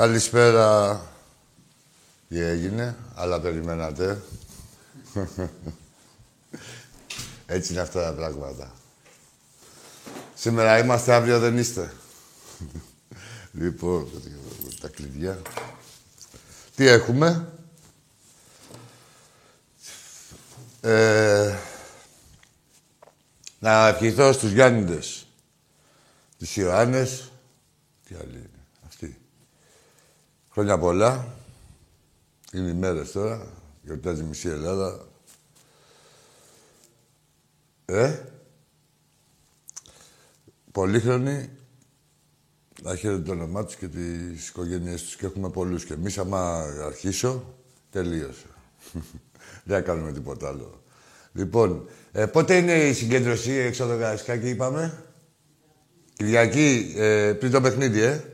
Καλησπέρα. Τι έγινε, αλλά περιμένατε; Έτσι είναι αυτά τα πράγματα. Σήμερα είμαστε, αύριο δεν είστε. λοιπόν, τα κλειδιά. Τι έχουμε; Ε, να ευχηθώ στους Γιάννηδες, τους Ιωάννες, τι άλλη είναι, αυτή. Χρόνια πολλά. Είναι οι μέρες τώρα, γιορτάζει μισή Ελλάδα. Ε, πολύχρονοι, να χαίρετε το όνομά τους και τις οικογένειές τους και έχουμε πολλούς. Και εμείς άμα αρχίσω, τελείωσε. Δεν θα κάνουμε τίποτα άλλο. Λοιπόν, ε, πότε είναι η συγκέντρωση έξω από το Καρασκάκι, είπαμε. Κυριακή, ε, πριν το παιχνίδι, ε;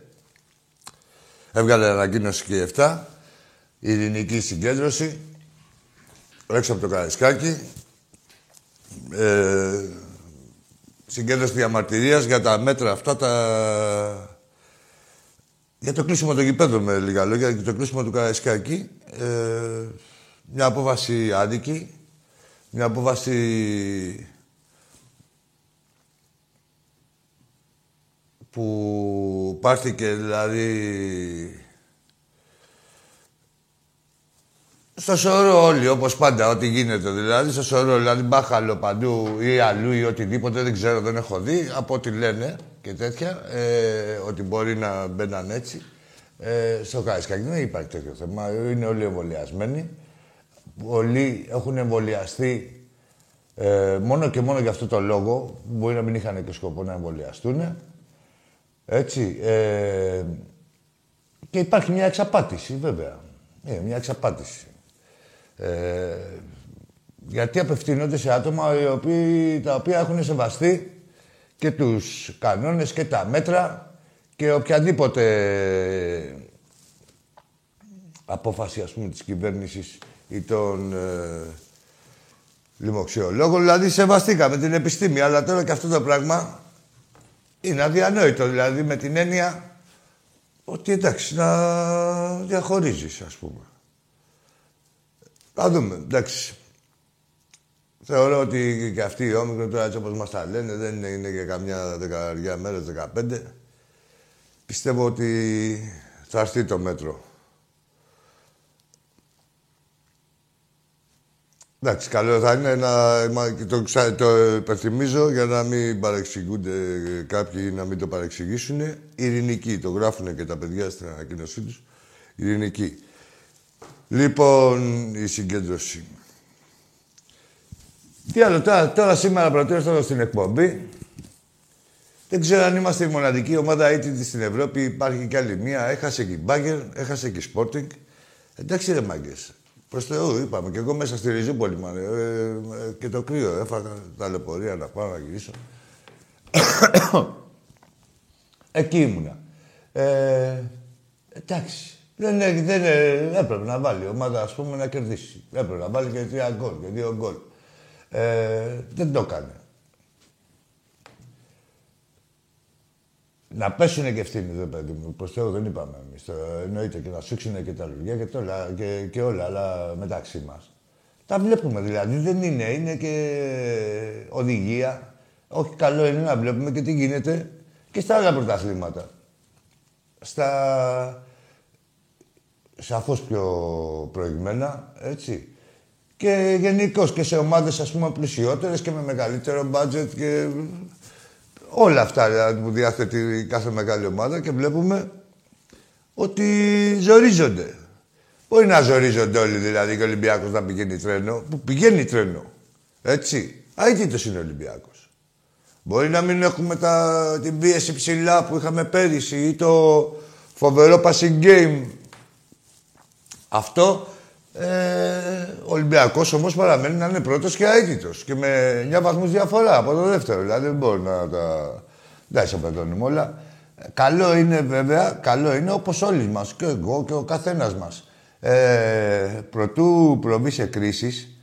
Έβγαλε ανακοίνωση και 7. Η ειρηνική συγκέντρωση. Έξω από το Καραϊσκάκι. Ε, συγκέντρωση διαμαρτυρίας για τα μέτρα αυτά, τα... για το κλείσιμο των γηπέδων με λίγα λόγια, για το κλείσιμο του Καραϊσκάκη. Ε, μια απόφαση άδικη, μια απόφαση που πάρθηκε δηλαδή στο σωρό όλοι, όπως πάντα, ό,τι γίνεται δηλαδή, στο σωρό, δηλαδή μπάχαλο παντού ή αλλού ή οτιδήποτε, δεν ξέρω, δεν έχω δει, από ό,τι λένε και τέτοια, ε, ότι μπορεί να μπαίναν έτσι. Ε, στο Καραϊσκάκι δεν υπάρχει τέτοιο θέμα, είναι όλοι εμβολιασμένοι. Πολλοί έχουν εμβολιαστεί ε, μόνο και μόνο για αυτό το λόγο, μπορεί να μην είχαν και σκοπό να εμβολιαστούν. Έτσι. Ε, και υπάρχει μια εξαπάτηση, βέβαια. Ε, μια εξαπάτηση. Ε, γιατί απευθύνονται σε άτομα οι οποίοι, τα οποία έχουν σεβαστεί και τους κανόνες και τα μέτρα και οποιαδήποτε απόφαση, ας πούμε, της κυβέρνησης ή των ε, λοιμοξιολόγων. Δηλαδή, σεβαστήκαμε την επιστήμη, αλλά τώρα και αυτό το πράγμα είναι αδιανόητο. Δηλαδή, με την έννοια ότι εντάξει, να διαχωρίζεις, ας πούμε. Θα δούμε, εντάξει. Θεωρώ ότι και αυτοί οι όμικροι τώρα έτσι όπως μας τα λένε δεν είναι, είναι και καμιά δεκαετία μέρες, δεκαπέντε. Πιστεύω ότι θα έρθει το μέτρο. Εντάξει, καλό θα είναι να. Το, το υπενθυμίζω για να μην παρεξηγούνται κάποιοι να μην το παρεξηγήσουν. Ειρηνική. Το γράφουν και τα παιδιά στην ανακοίνωσή τους. Ειρηνική. Λοιπόν, η συγκέντρωση. Τι άλλο, τώρα, τώρα σήμερα προτείνω στην εκπομπή. Δεν ξέρω αν είμαστε η μοναδική ομάδα ήττη στην Ευρώπη. Υπάρχει κι άλλη μία. Έχασε και η Μπάγκερ, έχασε και η Sporting. Εντάξει ρε μάγκες. Προς Θεού είπαμε. Και εγώ μέσα στη Ριζούπολη, μα, ε, ε, και το κρύο. Έφαγα τα λεπορία να πάω να γυρίσω. Εκεί ήμουνα. Ε, εντάξει. Δεν, δεν, έπρεπε να βάλει η ομάδα, ας πούμε, να κερδίσει. Έπρεπε να βάλει και τρία γκολ και δύο γκολ. Ε, δεν το έκανε. Να πέσουνε και ευθύνη, δεν παιδί μου. Προς Θεού δεν είπαμε εμείς. Το, εννοείται και να σούξουνε και τα λουλιά και, όλα, και, και όλα, αλλά μεταξύ μας. Τα βλέπουμε δηλαδή, δεν είναι. Είναι και οδηγία. Όχι καλό είναι να βλέπουμε και τι γίνεται και στα άλλα πρωταθλήματα. Στα... Σαφώς πιο προηγμένα, έτσι. Και γενικώς και σε ομάδες ας πούμε πλουσιότερες και με μεγαλύτερο budget και Όλα αυτά δηλαδή, που διαθέτει κάθε μεγάλη ομάδα και βλέπουμε ότι ζορίζονται. Μπορεί να ζορίζονται όλοι δηλαδή και ο Ολυμπιάκος να πηγαίνει τρένο. Που πηγαίνει τρένο. Έτσι. Αίτητος είναι ο Ολυμπιάκος. Μπορεί να μην έχουμε τα, την πίεση ψηλά που είχαμε πέρυσι ή το φοβερό passing game. Αυτό ε, ο Ολυμπιακός όμως παραμένει να είναι πρώτος και αίτητος. Και με 9 βαθμούς διαφορά από το δεύτερο. Δηλαδή δεν μπορεί να τα. Δεν ισοπεδώνουμε όλα. Καλό είναι βέβαια, καλό είναι όπως όλοι μας και εγώ και ο καθένας μας. Ε, προτού προβεί σε κρίσεις,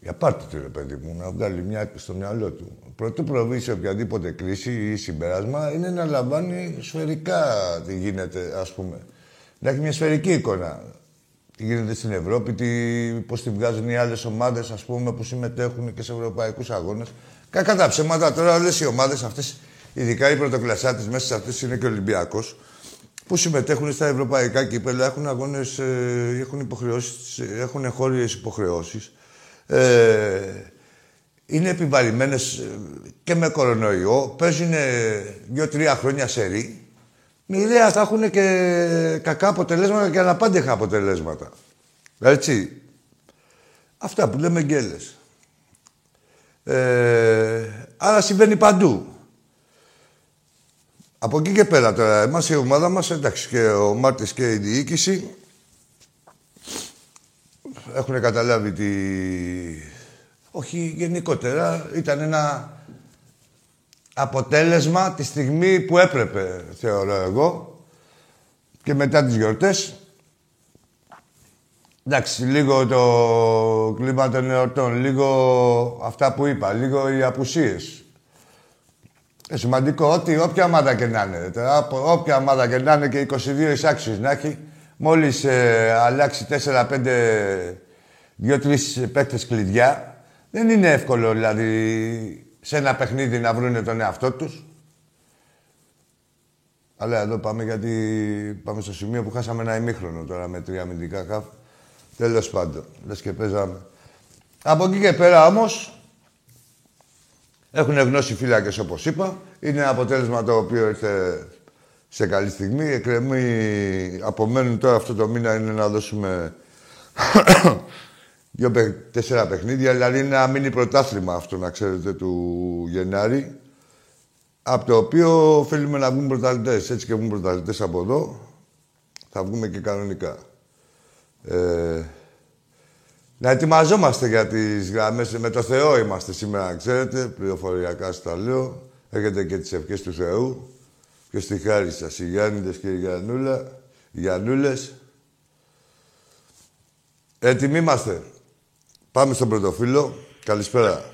Για πάρτε το ρε παιδί μου, να βγάλει μια άκρη στο μυαλό του. Πρωτού προβεί σε οποιαδήποτε κρίση ή συμπέρασμα είναι να λαμβάνει σφαιρικά τι γίνεται, ας πούμε. Να έχει μια σφαιρική εικόνα. Τι γίνεται στην Ευρώπη, τι, πώς τη βγάζουν οι άλλες ομάδες, ας πούμε, που συμμετέχουν και σε ευρωπαϊκούς αγώνες. Κακά τα ψέματα τώρα, όλες οι ομάδες αυτές, ειδικά οι πρωτοκλασσάτες, μέσα σε αυτές είναι και ο Ολυμπιακός, που συμμετέχουν στα ευρωπαϊκά κύπελα, έχουν αγώνες, ε, έχουν υποχρεώσεις, έχουν χώριες υποχρεώσεις. Ε, είναι επιβαρημένες ε, και με κορονοϊό, παίζουν δύο-τρία χρόνια σε ρί. Με ιδέα θα έχουν και κακά αποτελέσματα και αναπάντεχα αποτελέσματα. Έτσι. Αυτά που λέμε γκέλες. Ε, άρα συμβαίνει παντού. Από εκεί και πέρα τώρα, εμάς η ομάδα μας, εντάξει, και ο Μάρτης και η διοίκηση έχουν καταλάβει τη... Όχι γενικότερα, ήταν ένα αποτέλεσμα τη στιγμή που έπρεπε, θεωρώ εγώ, και μετά τις γιορτές. Εντάξει, λίγο το κλίμα των εορτών, λίγο αυτά που είπα, λίγο οι απουσίες. Ε, σημαντικό ότι όποια ομάδα και να είναι, όποια ομάδα και να είναι και 22 εισάξεις να έχει, μόλις ε, αλλάξει 4-5, 2-3 παίκτες κλειδιά, δεν είναι εύκολο δηλαδή σε ένα παιχνίδι να βρούνε τον εαυτό τους. Αλλά εδώ πάμε γιατί πάμε στο σημείο που χάσαμε ένα ημίχρονο τώρα με τρία αμυντικά χαφ. Τέλος πάντων, λες και παίζαμε. Από εκεί και πέρα όμως, έχουν γνώσει φύλακες όπως είπα. Είναι ένα αποτέλεσμα το οποίο ήρθε σε καλή στιγμή. Εκκρεμεί, απομένουν τώρα αυτό το μήνα είναι να δώσουμε δύο, τέσσερα παιχνίδια. Δηλαδή είναι ένα μίνι πρωτάθλημα αυτό, να ξέρετε, του Γενάρη. Από το οποίο οφείλουμε να βγουν πρωταθλητές. Έτσι και βγουν πρωταθλητές από εδώ, θα βγούμε και κανονικά. Ε, να ετοιμαζόμαστε για τις γραμμές. Με το Θεό είμαστε σήμερα, ξέρετε. Πληροφοριακά στα λέω. Έχετε και τις ευχές του Θεού. Και στη χάρη σας, οι Γιάννηδες και οι Γιαννούλα, οι Γιαννούλες. Έτοιμοι είμαστε. Πάμε στον πρωτοφύλλο. Καλησπέρα.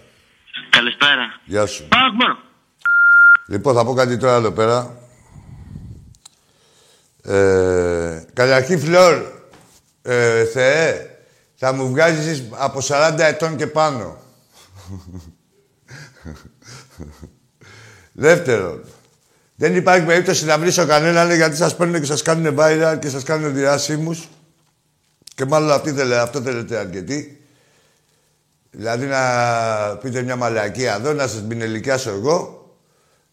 Καλησπέρα. Γεια σου. Πάμε. Λοιπόν, θα πω κάτι τώρα εδώ πέρα. Ε, καταρχήν, Φλόρ, ε, Θεέ, θα μου βγάζεις από 40 ετών και πάνω. Δεύτερον, δεν υπάρχει περίπτωση να βρίσω κανέναν γιατί σας παίρνουν και σας κάνουν viral και σας κάνουν διάσημους. Και μάλλον αυτή θέλε, αυτό θέλετε αρκετοί. Δηλαδή να πείτε μια μαλακία εδώ, να σας μπινελικιάσω εγώ,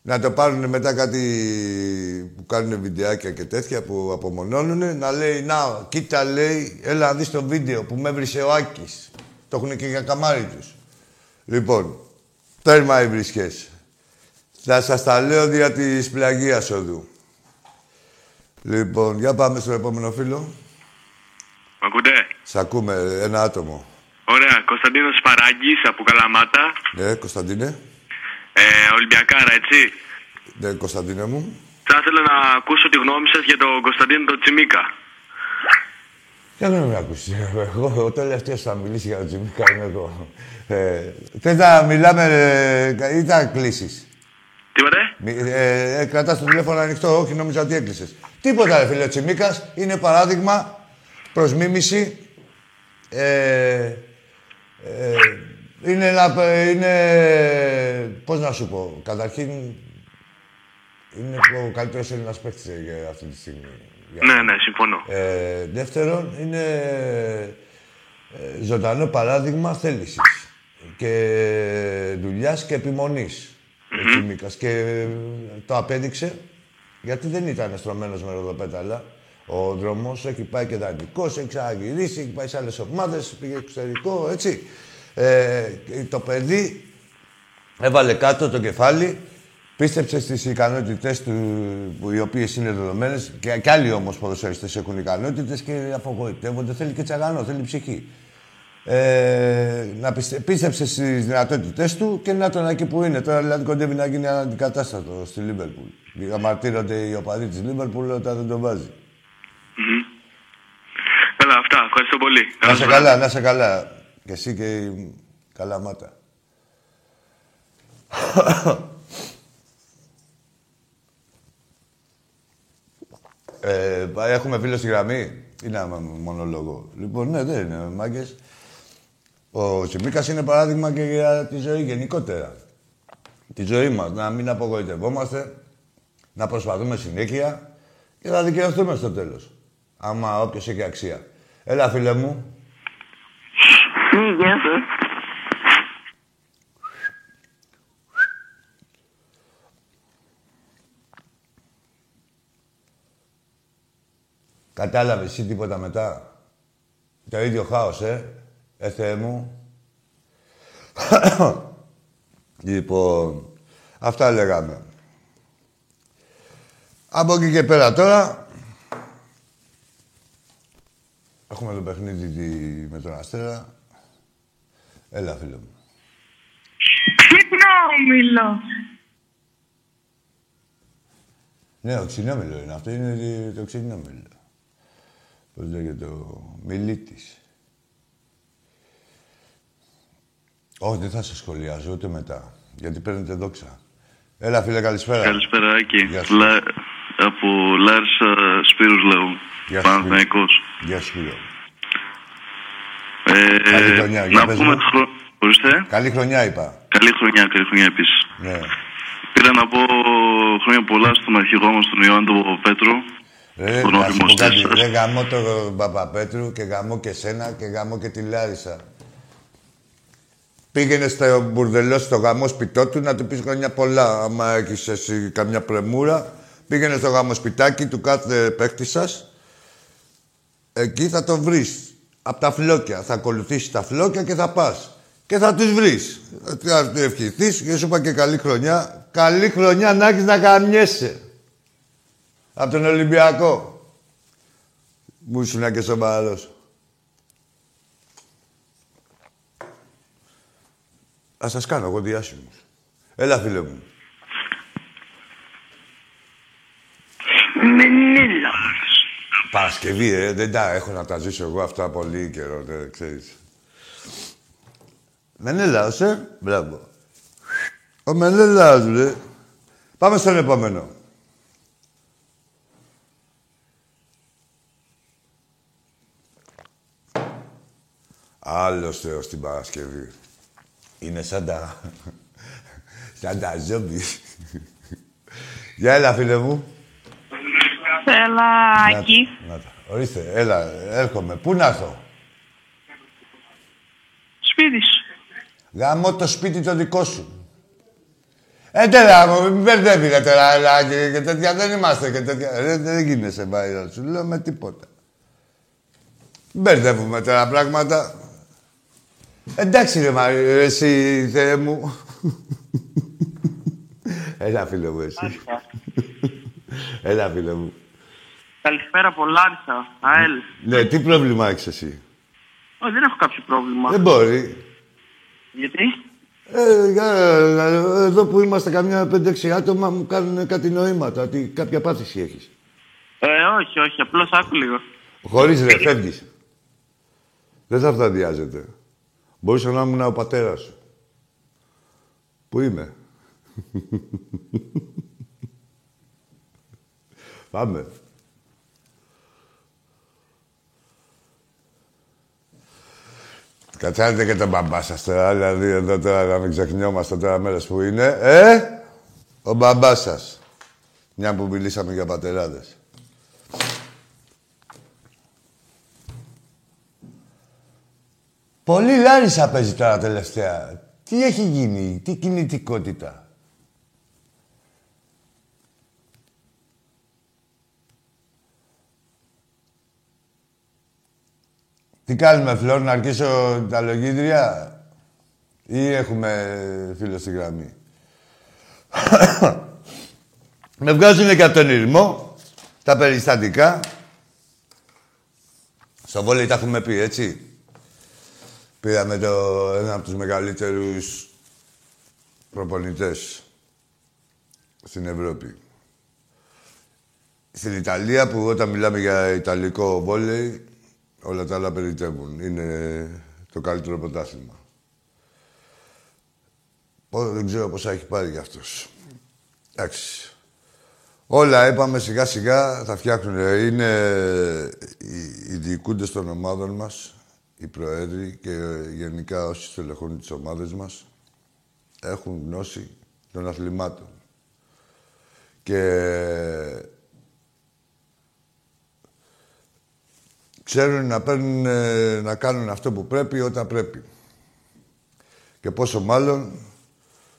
να το πάρουν μετά κάτι που κάνουν βιντεάκια και τέτοια που απομονώνουν, να λέει, να, κοίτα, λέει, έλα να δεις το βίντεο που με έβρισε ο Άκης. Το έχουν και για καμάρι τους. Λοιπόν, τέρμα οι βρισκές. Θα σας τα λέω δια της πλαγίας οδού. Λοιπόν, για πάμε στο επόμενο φίλο. Μ' ακούτε; Σ' ακούμε, ένα άτομο. Ωραία. Κωνσταντίνος Παράγκης από Καλαμάτα. Ναι, Κωνσταντίνε. Ε, Ολυμπιακάρα, έτσι. Ναι, Κωνσταντίνε μου. Θα ήθελα να ακούσω τη γνώμη σας για τον Κωνσταντίνο τον Τσιμίκα. Για να με ακούσεις. Εγώ ο τελευταίος θα μιλήσει για τον Τσιμίκα είμαι εγώ. Ε, θες να μιλάμε ε, ή θα κλείσεις; Τι είπατε; Ε, ε, κρατάς το τηλέφωνο ανοιχτό, όχι νόμιζα ότι έκλεισες. Τίποτα ρε φίλε, ο Τσιμίκας είναι παράδειγμα προς μίμηση. Ε, ε, είναι ένα... Είναι... Πώς να σου πω. Καταρχήν, είναι ο καλύτερος Έλληνας παίκτης για αυτή τη στιγμή. Για- Ναι, ναι, συμφωνώ. ε, δεύτερον, είναι ε, ζωντανό παράδειγμα θέλησης και δουλειάς και επιμονής. ο Τσιμίκας. Και ε, το απέδειξε γιατί δεν ήταν στρωμένος με ροδοπέταλα. Ο δρόμος έχει πάει και δαντικός, έχει ξαναγυρίσει, έχει πάει σε άλλες ομάδες, πήγε εξωτερικό, έτσι. Ε, το παιδί έβαλε κάτω το κεφάλι, πίστεψε στις ικανότητες του, που, οι οποίες είναι δεδομένες και, και άλλοι όμως ποδοσφαιριστές έχουν ικανότητες και απογοητεύονται. Θέλει και τσαγανό, θέλει ψυχή. Ε, να πιστε, πίστεψε στις δυνατότητες του και να τον εκεί που είναι. Τώρα δηλαδή κοντεύει να γίνει αντικατάστατο στη Λίβερπουλ. Διαμαρτύρονται οι οπαδοί της Λίβερπουλ όταν δεν τον βάζει. Έλα, αυτά. Ευχαριστώ πολύ. Να σε καλά, να σε καλά. Και εσύ και η Καλαμάτα. ε, έχουμε φίλο στη γραμμή; Είναι μονολόγο. Λοιπόν, ναι, δεν είναι μάγκες. Ο Τσιμίκας είναι παράδειγμα και για τη ζωή γενικότερα. Τη ζωή μας. Να μην απογοητευόμαστε, να προσπαθούμε συνέχεια και θα δικαιωθούμε στο τέλος. Άμα όποιος έχει αξία. Έλα, φίλε μου. Ναι, γεια σας. Κατάλαβες εσύ τίποτα μετά; Το ίδιο χάος, ε. Ε, Θεέ μου. λοιπόν, αυτά λέγαμε. Από εκεί και πέρα τώρα, έχουμε το παιχνίδι με τον Αστέρα. Έλα, φίλε μου. Ξυπνόμηλο. Ναι, ο ξυνόμιλο είναι. Αυτό είναι το ξυνόμιλο. Πώς λέγεται, ο μιλήτης. Όχι, δεν θα σε σχολιάζω ούτε μετά. Γιατί παίρνετε δόξα. Έλα, φίλε, καλησπέρα. Καλησπέρα, Άκη. Γεια σου. Λα... Από Λάρισα Σπύρους λέω. Γεια σου, Παναθηναϊκός. Γεια σου, φίλε. Ε, Καλή χρονιά, για να πες πούμε μου. τη χρο... Ορίστε. Καλή χρονιά, είπα. Καλή χρονιά, καλή χρονιά επίσης. Ναι. Πήρα να πω χρόνια πολλά στον αρχηγό μας, τον Ιωάννη τον Παπαπέτρο. Ρε, Τον να σου όριμο πω κάτι. σας. Ρε, γαμώ τον Παπαπέτρου και γαμώ και σένα και γαμώ και τη Λάρισα. Πήγαινε στο μπουρδελό στο γαμό σπιτό του να του πεις χρόνια πολλά. Άμα έχεις εσύ καμιά πρεμούρα, πήγαινε στο γαμό σπιτάκι του κάθε παίκτη σας. Εκεί θα το βρεις. Απ' τα φλόκια. Θα ακολουθήσεις τα φλόκια και θα πας. Και θα τους βρεις. Θα του ευχηθείς και σου είπα και καλή χρονιά. Καλή χρονιά να έχεις να καμιέσαι. Απ' τον Ολυμπιακό. Μου ήσουν και σοβαρός. Ας σας κάνω εγώ διάσημους. Έλα, φίλε μου. Μενίλα. Παρασκευή, ε, δεν τα έχω να τα ζήσω εγώ αυτά πολύ καιρό, δεν ξέρεις. Μενέλαος, ε. Μπράβο. Ο Μενέλαος, ρε. Πάμε στον επόμενο. Άλλος Θεός την Παρασκευή. Είναι σαν τα... σαν τα ζόμπις. Γεια, έλα, φίλε μου. Έλα, Να- Άκη. να τα. Ορίστε, έλα, έρχομαι. Πού να έρθω. Σπίτι σου. Γαμώ το σπίτι το δικό σου. Ε, τέλα, μου, μην μπερδεύει ρε, τώρα, έλα, και, και τέτοια δεν είμαστε και τέτοια. Ρε, δεν γίνεσαι viral, σου λέω με τίποτα. Μην μπερδεύουμε τώρα πράγματα. Εντάξει ρε, μα, εσύ, Θεέ μου. Έλα, φίλε μου, εσύ. Έλα, φίλε μου. Καλησπέρα από Λάρισα, ΑΕΛ. Ναι, τι πρόβλημα έχεις εσύ; Όχι, δεν έχω κάποιο πρόβλημα. Δεν μπορεί. Γιατί; Ε, για- εδώ που είμαστε καμιά 5-6 άτομα μου κάνουν κάτι νοήματα, ότι κάποια πάθηση έχεις; Ε, όχι, όχι, απλώς άκου λίγο. Χωρίς ρε, φεύγεις. Δεν θα αυταδιάζεται. Μπορούσε να ήμουν ο πατέρας σου. Πού είμαι; Πάμε. Κατσάρετε και τον μπαμπά σας τώρα, δηλαδή εδώ τώρα να μην ξεχνιόμαστε τώρα μέρες που είναι. Ε, ο μπαμπάς σας. Μια που μιλήσαμε για πατεράδες. Πολύ Λάρισα παίζει τώρα τελευταία. Τι έχει γίνει, τι κινητικότητα. Τι κάνουμε, Φλόρ, να αρχίσω τα λογίδρια; Ή έχουμε φίλο στη γραμμή; Με βγάζουν και από τον ήρμο, τα περιστατικά. Στο βόλεϊ τα έχουμε πει, έτσι. Πήραμε το, ένα από τους μεγαλύτερους προπονητές στην Ευρώπη. Στην Ιταλία, που όταν μιλάμε για Ιταλικό βόλεϊ, όλα τα άλλα περιτεύουν. Είναι το καλύτερο πρωτάθλημα. Πο- Δεν ξέρω πόσα έχει πάρει για αυτός. Εντάξει. Όλα είπαμε σιγά σιγά θα φτιάχνουν. Είναι οι, οι διοικούντες των ομάδων μας, οι προέδροι και γενικά όσοι στελεχώνουν τις ομάδες μας έχουν γνώση των αθλημάτων. Και ξέρουν να, παίρνουν, ε, να κάνουν αυτό που πρέπει όταν πρέπει. Και πόσο μάλλον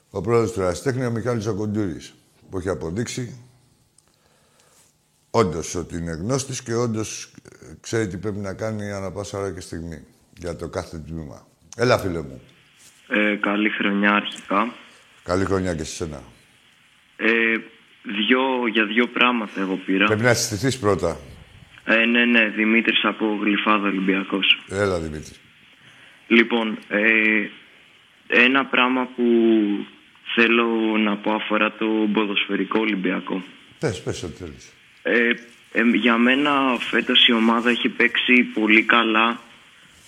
ο πρόεδρος του Ραστέχνη, ο Μιχάλης Οκοντούρης, που έχει αποδείξει όντως ότι είναι γνώστης και όντως ε, ξέρει τι πρέπει να κάνει ανά πάσα ώρα και στιγμή για το κάθε τμήμα. Έλα, φίλε μου. Ε, καλή χρονιά αρχικά. Καλή χρονιά και σε σένα. Ε, δυο, για δύο πράγματα εγώ πήρα. Πρέπει να συστηθείς πρώτα. Ε, ναι, ναι, Δημήτρης από Γλυφάδα Ολυμπιακός. Έλα, Δημήτρη. Λοιπόν, ε, ένα πράγμα που θέλω να πω αφορά το ποδοσφαιρικό Ολυμπιακό. Πες, πες ό,τι θέλεις. Ε, ε, για μένα φέτος η ομάδα έχει παίξει πολύ καλά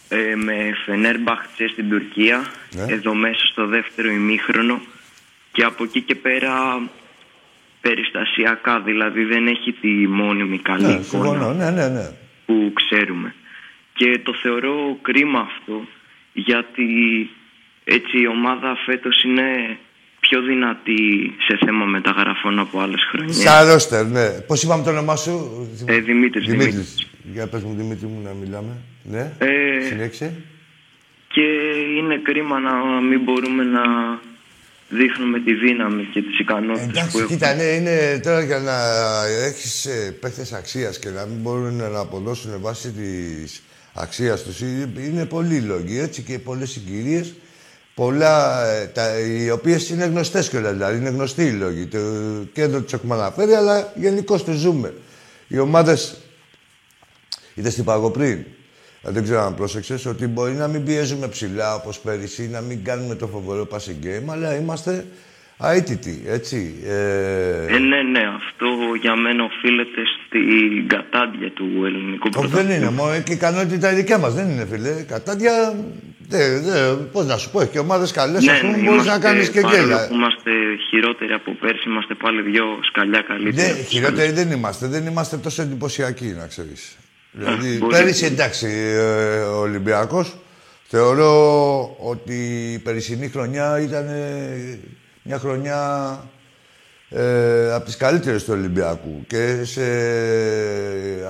ε, με Φενέρμπαχτσε στην Τουρκία, Ναι. εδώ μέσα στο δεύτερο ημίχρονο και από εκεί και πέρα περιστασιακά, δηλαδή δεν έχει τη μόνιμη καλή Ναι, εικόνα συμφωνώ. Ναι, ναι, ναι. που ξέρουμε. Και το θεωρώ κρίμα αυτό, γιατί έτσι η ομάδα φέτος είναι πιο δυνατή σε θέμα μεταγραφών από άλλες χρονιές. Σαν ρόστερ, ναι. Πώς είπαμε το όνομά σου; Ε, Δημήτρης, Δημήτρης. Για πες μου, Δημήτρη μου, να μιλάμε. Ναι. Ε, Συνέχισε. Και είναι κρίμα να μην μπορούμε να δείχνουμε τη δύναμη και τις ικανότητες που Εντάξει, έχουμε. κοίτα, ναι, είναι τώρα για να έχεις ε, παίχτες αξίας και να μην μπορούν να αποδώσουν βάσει της αξίας τους. Είναι, είναι πολλοί λόγοι, έτσι, και πολλές συγκυρίες. Πολλά, ε, τα, οι οποίες είναι γνωστές κιόλας, δηλαδή είναι γνωστοί οι λόγοι. Το κέντρο τους έχουμε αναφέρει, αλλά γενικώς το ζούμε. Οι ομάδες, είδες τι είπα εγώ πριν, Ε, δεν ξέρω αν πρόσεξες, ότι μπορεί να μην πιέζουμε ψηλά όπως πέρυσι, να μην κάνουμε το φοβερό passing game, αλλά είμαστε αίτητοι, έτσι. Ε, Ε, ναι, ναι, αυτό για μένα οφείλεται στην κατάντια του ελληνικού όχι, δεν πρωταθλήματος. είναι. Μόνο και η ικανότητα η δικιά μας δεν είναι, φίλε. Κατάντια, δε, δε, πώς να σου πω, έχει και ομάδες καλές, ας πούμε, μπορείς να Ναι, είμαστε- κάνεις και παρόλο γκέλα. που είμαστε χειρότεροι από πέρσι, είμαστε πάλι δυο σκαλιά καλύτερα. Ναι, χειρότεροι δεν είμαστε. Δεν είμαστε τόσο εντυπωσιακοί, να ξέρεις. Δηλαδή, μπορεί. πέρυσι εντάξει, ε, ο Ολυμπιακός, θεωρώ ότι η περσινή χρονιά ήταν ε, μια χρονιά ε, από τις καλύτερες του Ολυμπιακού και σε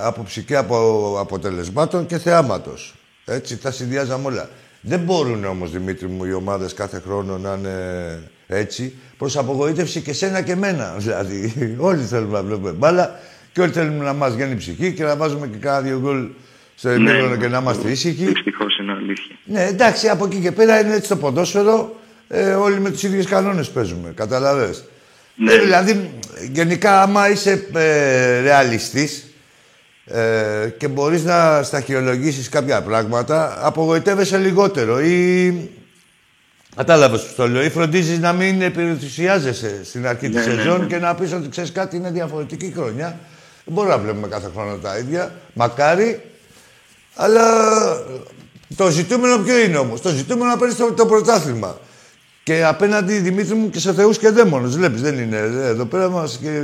άποψη και από αποτελεσμάτων και θεάματος. Έτσι, τα συνδυάζαμε όλα. Δεν μπορούν όμως, Δημήτρη μου, οι ομάδες κάθε χρόνο να είναι έτσι, προς απογοήτευση και σένα και μένα. Δηλαδή, όλοι θέλουμε να βλέπουμε μπάλα και όλοι θέλουμε να μας βγαίνει η ψυχή και να βάζουμε και κάνα δύο γκολ στο ημίχρονο και να είμαστε ήσυχοι. Δυστυχώς είναι αλήθεια. Ναι, εντάξει, από εκεί και πέρα είναι έτσι το ποδόσφαιρο. Ε, όλοι με τους ίδιους κανόνες παίζουμε. Καταλαβες. Ναι. Ε, δηλαδή, γενικά, άμα είσαι ε, ρεαλιστής ε, και μπορείς να σταχυολογήσεις κάποια πράγματα, απογοητεύεσαι λιγότερο ή... Κατάλαβες που το λέω. Ή φροντίζεις να μην επιρρουσιάζεσαι στην αρχή της Ναι, ναι, σεζόν ναι. και να πεις ότι ξέρεις κάτι είναι διαφορετική χρονιά. Δεν μπορούμε να βλέπουμε κάθε χρόνο τα ίδια. Μακάρι. Αλλά το ζητούμενο ποιο είναι όμως; Το ζητούμενο να παίρνεις το, το πρωτάθλημα. Και απέναντι, Δημήτρη μου, και σε θεούς και δαίμονες. Βλέπεις, δεν είναι. ε, Εδώ πέρα μας και...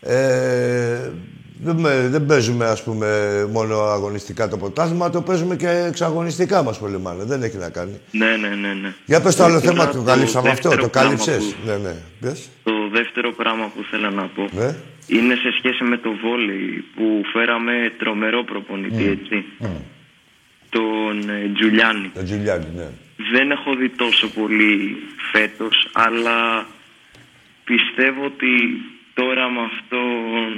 Ε, δεν, με- δεν παίζουμε, ας πούμε, μόνο αγωνιστικά το πρωτάθλημα, το παίζουμε και εξαγωνιστικά μας πολεμάνε. Δεν έχει να κάνει. Ναι, ναι, ναι, ναι. Για πες το άλλο Ήθελα θέμα, το καλύψαμε αυτό, δεύτερο το πράγμα κάλυψες. που- Ναι, ναι. Πες. Το δεύτερο πράγμα που θέλω να πω Ναι. είναι σε σχέση με το βόλεϊ που φέραμε τρομερό προπονητή, έτσι. Τον ε, Τζουλιάνι. Το Τζουλιάνι, ναι. Δεν έχω δει τόσο πολύ φέτος, αλλά πιστεύω ότι τώρα με αυτόν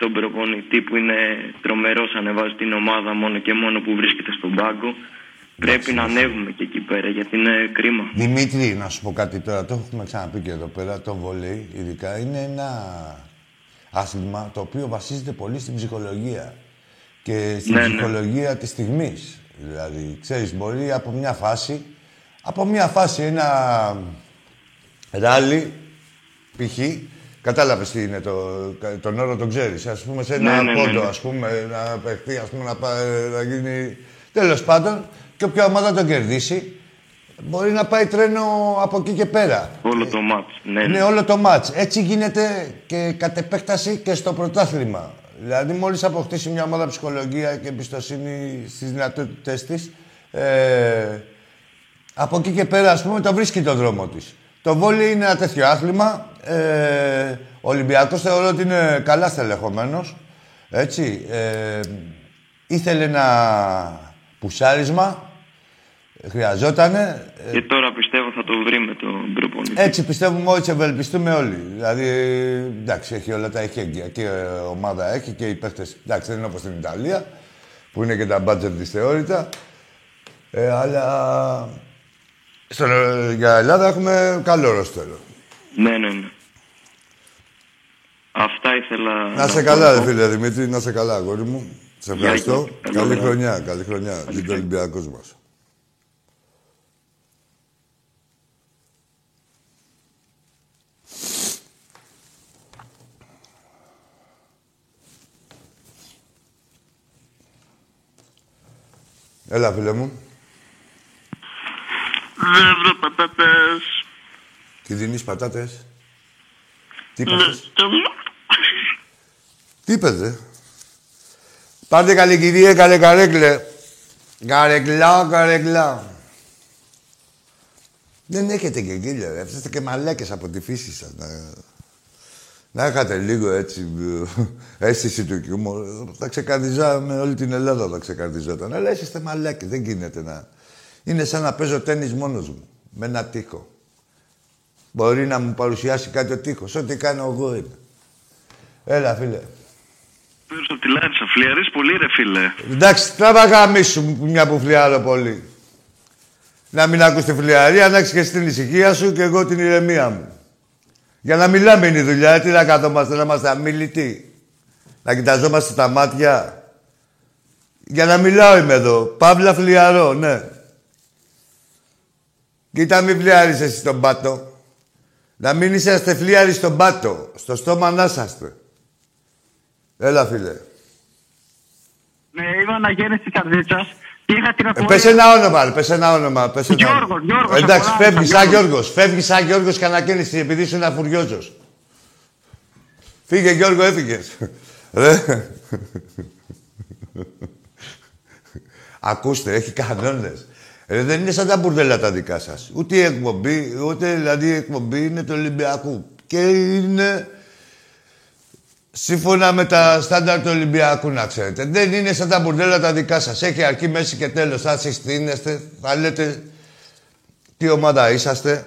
τον προπονητή που είναι τρομερός, ανεβάζει την ομάδα μόνο και μόνο που βρίσκεται στον πάγκο, πρέπει να ανέβουμε και εκεί πέρα, γιατί είναι κρίμα. Δημήτρη, να σου πω κάτι τώρα, το έχουμε ξαναπεί και εδώ πέρα, το βολέι ειδικά είναι ένα άθλημα το οποίο βασίζεται πολύ στην ψυχολογία και στην Ναι, ναι. ψυχολογία της στιγμής. Δηλαδή, ξέρεις, μπορεί από μια φάση, από μια φάση ένα ράλι, π.χ., κατάλαβες τι είναι, το, τον όρο τον ξέρεις, ας πούμε, σε ένα Ναι, ναι, ναι, πόντο, ναι. ας πούμε, να παιχτεί, ας πούμε, να, πά- να γίνει... Τέλος πάντων, και όποια ομάδα τον κερδίσει, μπορεί να πάει τρένο από εκεί και πέρα. Όλο το μάτς. Ναι, Είναι όλο το μάτς. Έτσι γίνεται και κατ' επέκταση και στο πρωτάθλημα. Δηλαδή, μόλις αποκτήσει μια ομάδα ψυχολογία και εμπιστοσύνη στις δυνατότητες της, ε, από εκεί και πέρα, ας πούμε, το βρίσκει το δρόμο της. Το βόλι είναι ένα τέτοιο άθλημα. Ε, ο Ολυμπιακός θεωρώ ότι είναι καλά στελεχωμένος. Έτσι. Ε, ήθελε ένα πουσάρισμα. Χρειαζότανε. Και τώρα πιστεύω θα το βρει με τον προπονητή. Έτσι πιστεύουμε όλοι, ευελπιστούμε όλοι. Δηλαδή, εντάξει, έχει όλα τα εχέγγυα. Και η ομάδα έχει και οι παίχτες. Εντάξει, δεν είναι όπως στην Ιταλία, που είναι και τα μπάτζετ δυσθεώρητα. Ε, αλλά στον, για Ελλάδα έχουμε καλό ρόστερο. Ναι, ναι, ναι. Αυτά ήθελα Να σε πω καλά, ρε εγώ. φίλε Δημήτρη, να σε καλά, αγόρι μου. Σε Γεια ευχαριστώ. σας. Καλό Καλή βράδυ. χρονιά, καλή χρονιά. Για το Ολυμπιακός μας. Έλα, φίλε μου. Δεν βρω πατάτες. Τι δίνεις πατάτες; Τι Ναι, είπες; και- Τι είπες, ρε; Πάτε καλή κυρία, καλέ καρέκλε. Καρεκλά, καρεκλά. Δεν έχετε και κύλια, ρε. Είστε και μαλάκες από τη φύση σας. Να, να είχατε λίγο έτσι ε, αίσθηση του χιούμορ. Θα ξεκαρδιζάμε όλη την Ελλάδα, θα ξεκαρδιζόταν. Αλλά είστε μαλάκες, δεν γίνεται να... Είναι σαν να παίζω τέννις μόνος μου, με ένα τείχο. Μπορεί να μου παρουσιάσει κάτι ο τείχος. Ό,τι κάνω εγώ είναι. Έλα, φίλε. Πήρες από τη Λάρισα. Φλιαρείς πολύ ρε φίλε. Εντάξει, τράβα γαμίσου μια που φλιάρω πολύ. Να μην ακούς τη φλιαρία, να έχεις και εσύ την ησυχία σου και εγώ την ηρεμία μου. Για να μιλάμε είναι η δουλειά, τι να καθόμαστε, να είμαστε αμιλητοί. Να κοιταζόμαστε τα μάτια. Για να μιλάω είμαι εδώ. Παύλα φλιαρώ, ναι. Κοίτα μην φλιάρεις εσύ στον πάτο. Να μην είσαστε φλιάροι στον πάτο. Στο στόμα να είσαστε. Έλα, φίλε. Ναι, είμαι αναγέννηση καρδίτσας και είχα την Ε, απορία. πες ένα όνομα, ρε, πες ένα όνομα. Πες ένα Γιώργος, όνομα. Γιώργος, Εντάξει, από φεύγεις Λάρισα, σαν Γιώργος. Γιώργος. Φεύγεις σαν Γιώργος και ανακαίνιση επειδή είσαι ένα φουριόζος. Φύγε Γιώργο, έφυγες. Ρε. Ακούστε, έχει κανόνες. Ε, δεν είναι σαν τα μπουρδέλα τα δικά σας. Ούτε η εκπομπή, ούτε δηλαδή η εκπομπή είναι του Ολυμπιακού. Και είναι σύμφωνα με τα στάνταρ του Ολυμπιακού, να ξέρετε. Δεν είναι σαν τα μπουρδέλα τα δικά σας. Έχει αρχή, μέση και τέλος. Θα συστήνεστε, θα λέτε τι ομάδα είσαστε.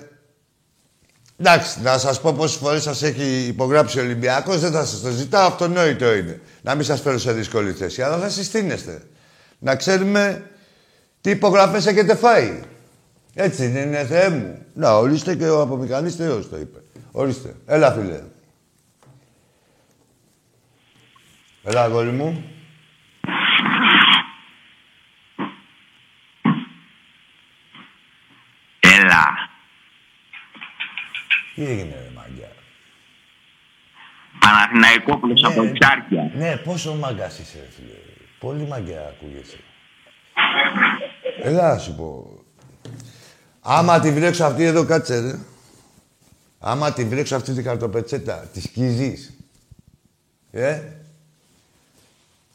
Εντάξει, να σας πω πόσες φορές σας έχει υπογράψει ο Ολυμπιακός, δεν θα σας το ζητάω, αυτονόητο είναι. Να μην σας φέρω σε δύσκολη θέση, αλλά θα συστήνεστε. Να ξέρουμε τι υπογραφές έχετε φάει. Έτσι δεν είναι, Θεέ μου. Να, ορίστε και ο απομηχανής Θεός το είπε. Ορίστε. Έλα, φίλε. Έλα, αγόρι μου. Έλα. Τι έγινε, ρε μαγκιά. Παναθηναϊκόπουλος από Ναι. Εξάρκεια. Ναι, πόσο μάγκας είσαι, ρε φίλε. Πολύ μαγκιά ακούγεσαι. Έλα, να σου πω. Άμα τη βρέξω αυτή εδώ, κάτσε, ρε. Άμα τη βρέξω αυτή την καρτοπετσέτα, τη σκίζεις. Ε;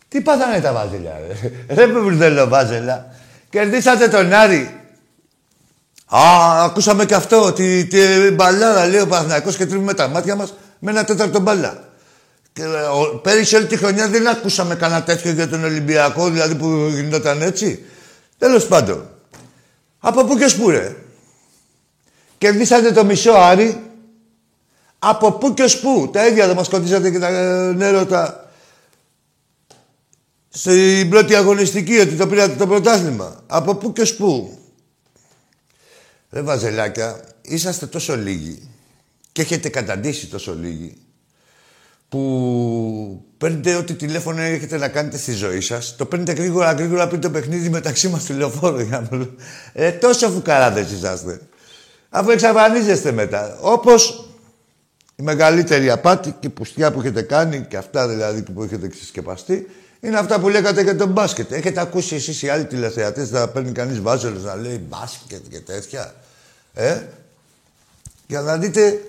Τι πάθανε τα βάζελια, ρε. Ρε που μπουρδέλο βάζελα. Κερδίσατε τον Άρη. Α, ακούσαμε και αυτό, ότι τη μπαλάρα λέει ο Παναθηναϊκός και τρίβουμε τα μάτια μας με ένα τέταρτο μπάλα. Και, ε, ο- πέρυσι όλη τη χρονιά δεν ακούσαμε κανένα τέτοιο για τον Ολυμπιακό, δηλαδή που γινόταν έτσι. Τέλος πάντων. Από πού και ως πού ρε; Κερδίσατε το μισό Άρη. Από πού και ως πού. Τα ίδια δεν μας κοντήσατε και τα ε, νέρωτα. Στην πρώτη αγωνιστική ότι το πήρατε το πρωτάθλημα. Από πού και ως πού. Ρε βαζελάκια, είσαστε τόσο λίγοι και έχετε καταντήσει τόσο λίγοι που παίρνετε ό,τι τηλέφωνο έχετε να κάνετε στη ζωή σας, το παίρνετε γρήγορα γρήγορα πριν το παιχνίδι μεταξύ μας τηλεφόρο. για να- Ε, τόσο φουκαράδες είσαστε. Αφού εξαφανίζεστε μετά. Όπως η μεγαλύτερη απάτη και η πουστιά που έχετε κάνει και αυτά δηλαδή που έχετε ξεσκεπαστεί Είναι αυτά που λέγατε για τον μπάσκετ. Έχετε ακούσει εσείς οι άλλοι τηλεθεατές να παίρνει κανείς βάζελος να λέει μπάσκετ και τέτοια. Ε; Για να δείτε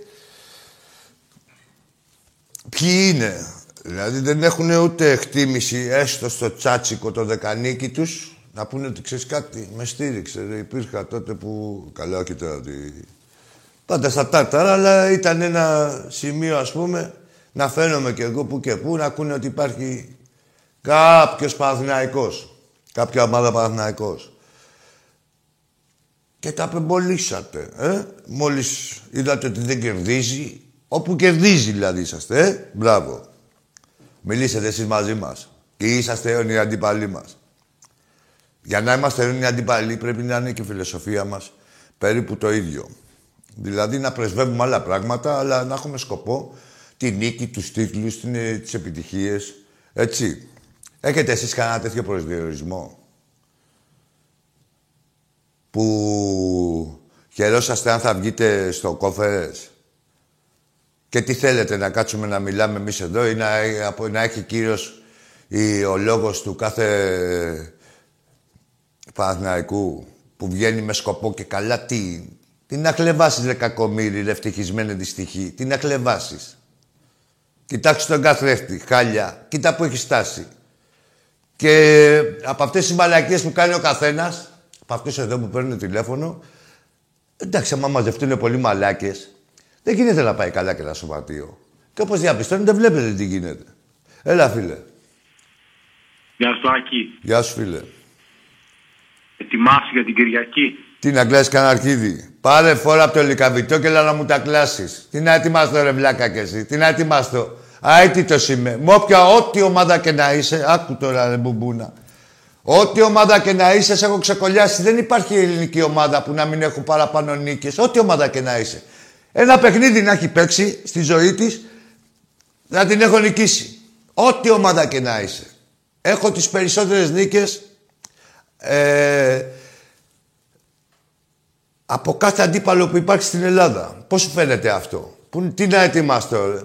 ποιοι είναι; Δηλαδή δεν έχουν ούτε εκτίμηση έστω στο τσάτσικο το δεκανίκι τους να πούνε ότι ξέρεις κάτι, με στήριξε. Υπήρχα τότε που. Καλά, όχι τώρα ότι. Πάντα στα τάρταρα, αλλά ήταν ένα σημείο, ας πούμε, να φαίνομαι κι εγώ που και που, να ακούνε ότι υπάρχει κάποιος Παναθηναϊκός. Κάποια ομάδα Παναθηναϊκός. Και τα απεμπολίσατε, ε; Μόλις είδατε ότι δεν κερδίζει, όπου κερδίζει δηλαδή είσαστε, ε; Μπράβο. Μιλήσατε εσείς μαζί μας. Και είσαστε αιώνιοι αντίπαλοι μας. Για να είμαστε αιώνιοι αντίπαλοι πρέπει να είναι και η φιλοσοφία μας περίπου το ίδιο. Δηλαδή να πρεσβεύουμε άλλα πράγματα, αλλά να έχουμε σκοπό τη νίκη, τους τίτλους, τις επιτυχίες. Έτσι. Έχετε εσείς κανένα τέτοιο προσδιορισμό που χαιρόσαστε αν θα βγείτε στο κόφερες; Και τι θέλετε να κάτσουμε να μιλάμε εμείς εδώ ή να, να έχει κύριος ή ο λόγος του κάθε Παναθηναϊκού που βγαίνει με σκοπό και καλά τι. Τι να κλεβάσεις ρε κακομύρι, ρε ευτυχισμένη δυστυχή. Τι να κλεβάσεις. Κοιτάξτε τον καθρέφτη, χάλια. Κοίτα που έχει στάσει. Και από αυτές τις μαλακίες που κάνει ο καθένας, από αυτούς εδώ που παίρνουν τηλέφωνο, εντάξει, άμα μαζευτούν πολύ μαλάκες, δεν γίνεται να πάει καλά και ένα σωματείο. Και όπως διαπιστώνετε, βλέπετε τι γίνεται. Έλα, φίλε. Γεια σου, Άκη. Γεια σου, φίλε. Ετοιμάσου για την Κυριακή; Τι να κλάσει κανένα αρχίδι; Πάρε φόρα από το λικαβιτό και έλα να μου τα κλάσεις. Τι να ετοιμάσω, ρε βλάκα κι εσύ; Τι να ετοιμάσω; το είμαι. Με όποια, ό,τι ομάδα και να είσαι. Άκου τώρα, ρε μπουμπούνα. Ό,τι ομάδα και να είσαι, σε έχω ξεκολλιάσει. Δεν υπάρχει ελληνική ομάδα που να μην έχουν παραπάνω νίκες. Ό,τι ομάδα και να είσαι. Ένα παιχνίδι να έχει παίξει στη ζωή της, να την έχω νικήσει. Ό,τι ομάδα και να είσαι. Έχω τις περισσότερες νίκες ε, από κάθε αντίπαλο που υπάρχει στην Ελλάδα. Πώς σου φαίνεται αυτό; Που, τι να ετοιμάστε, ρε;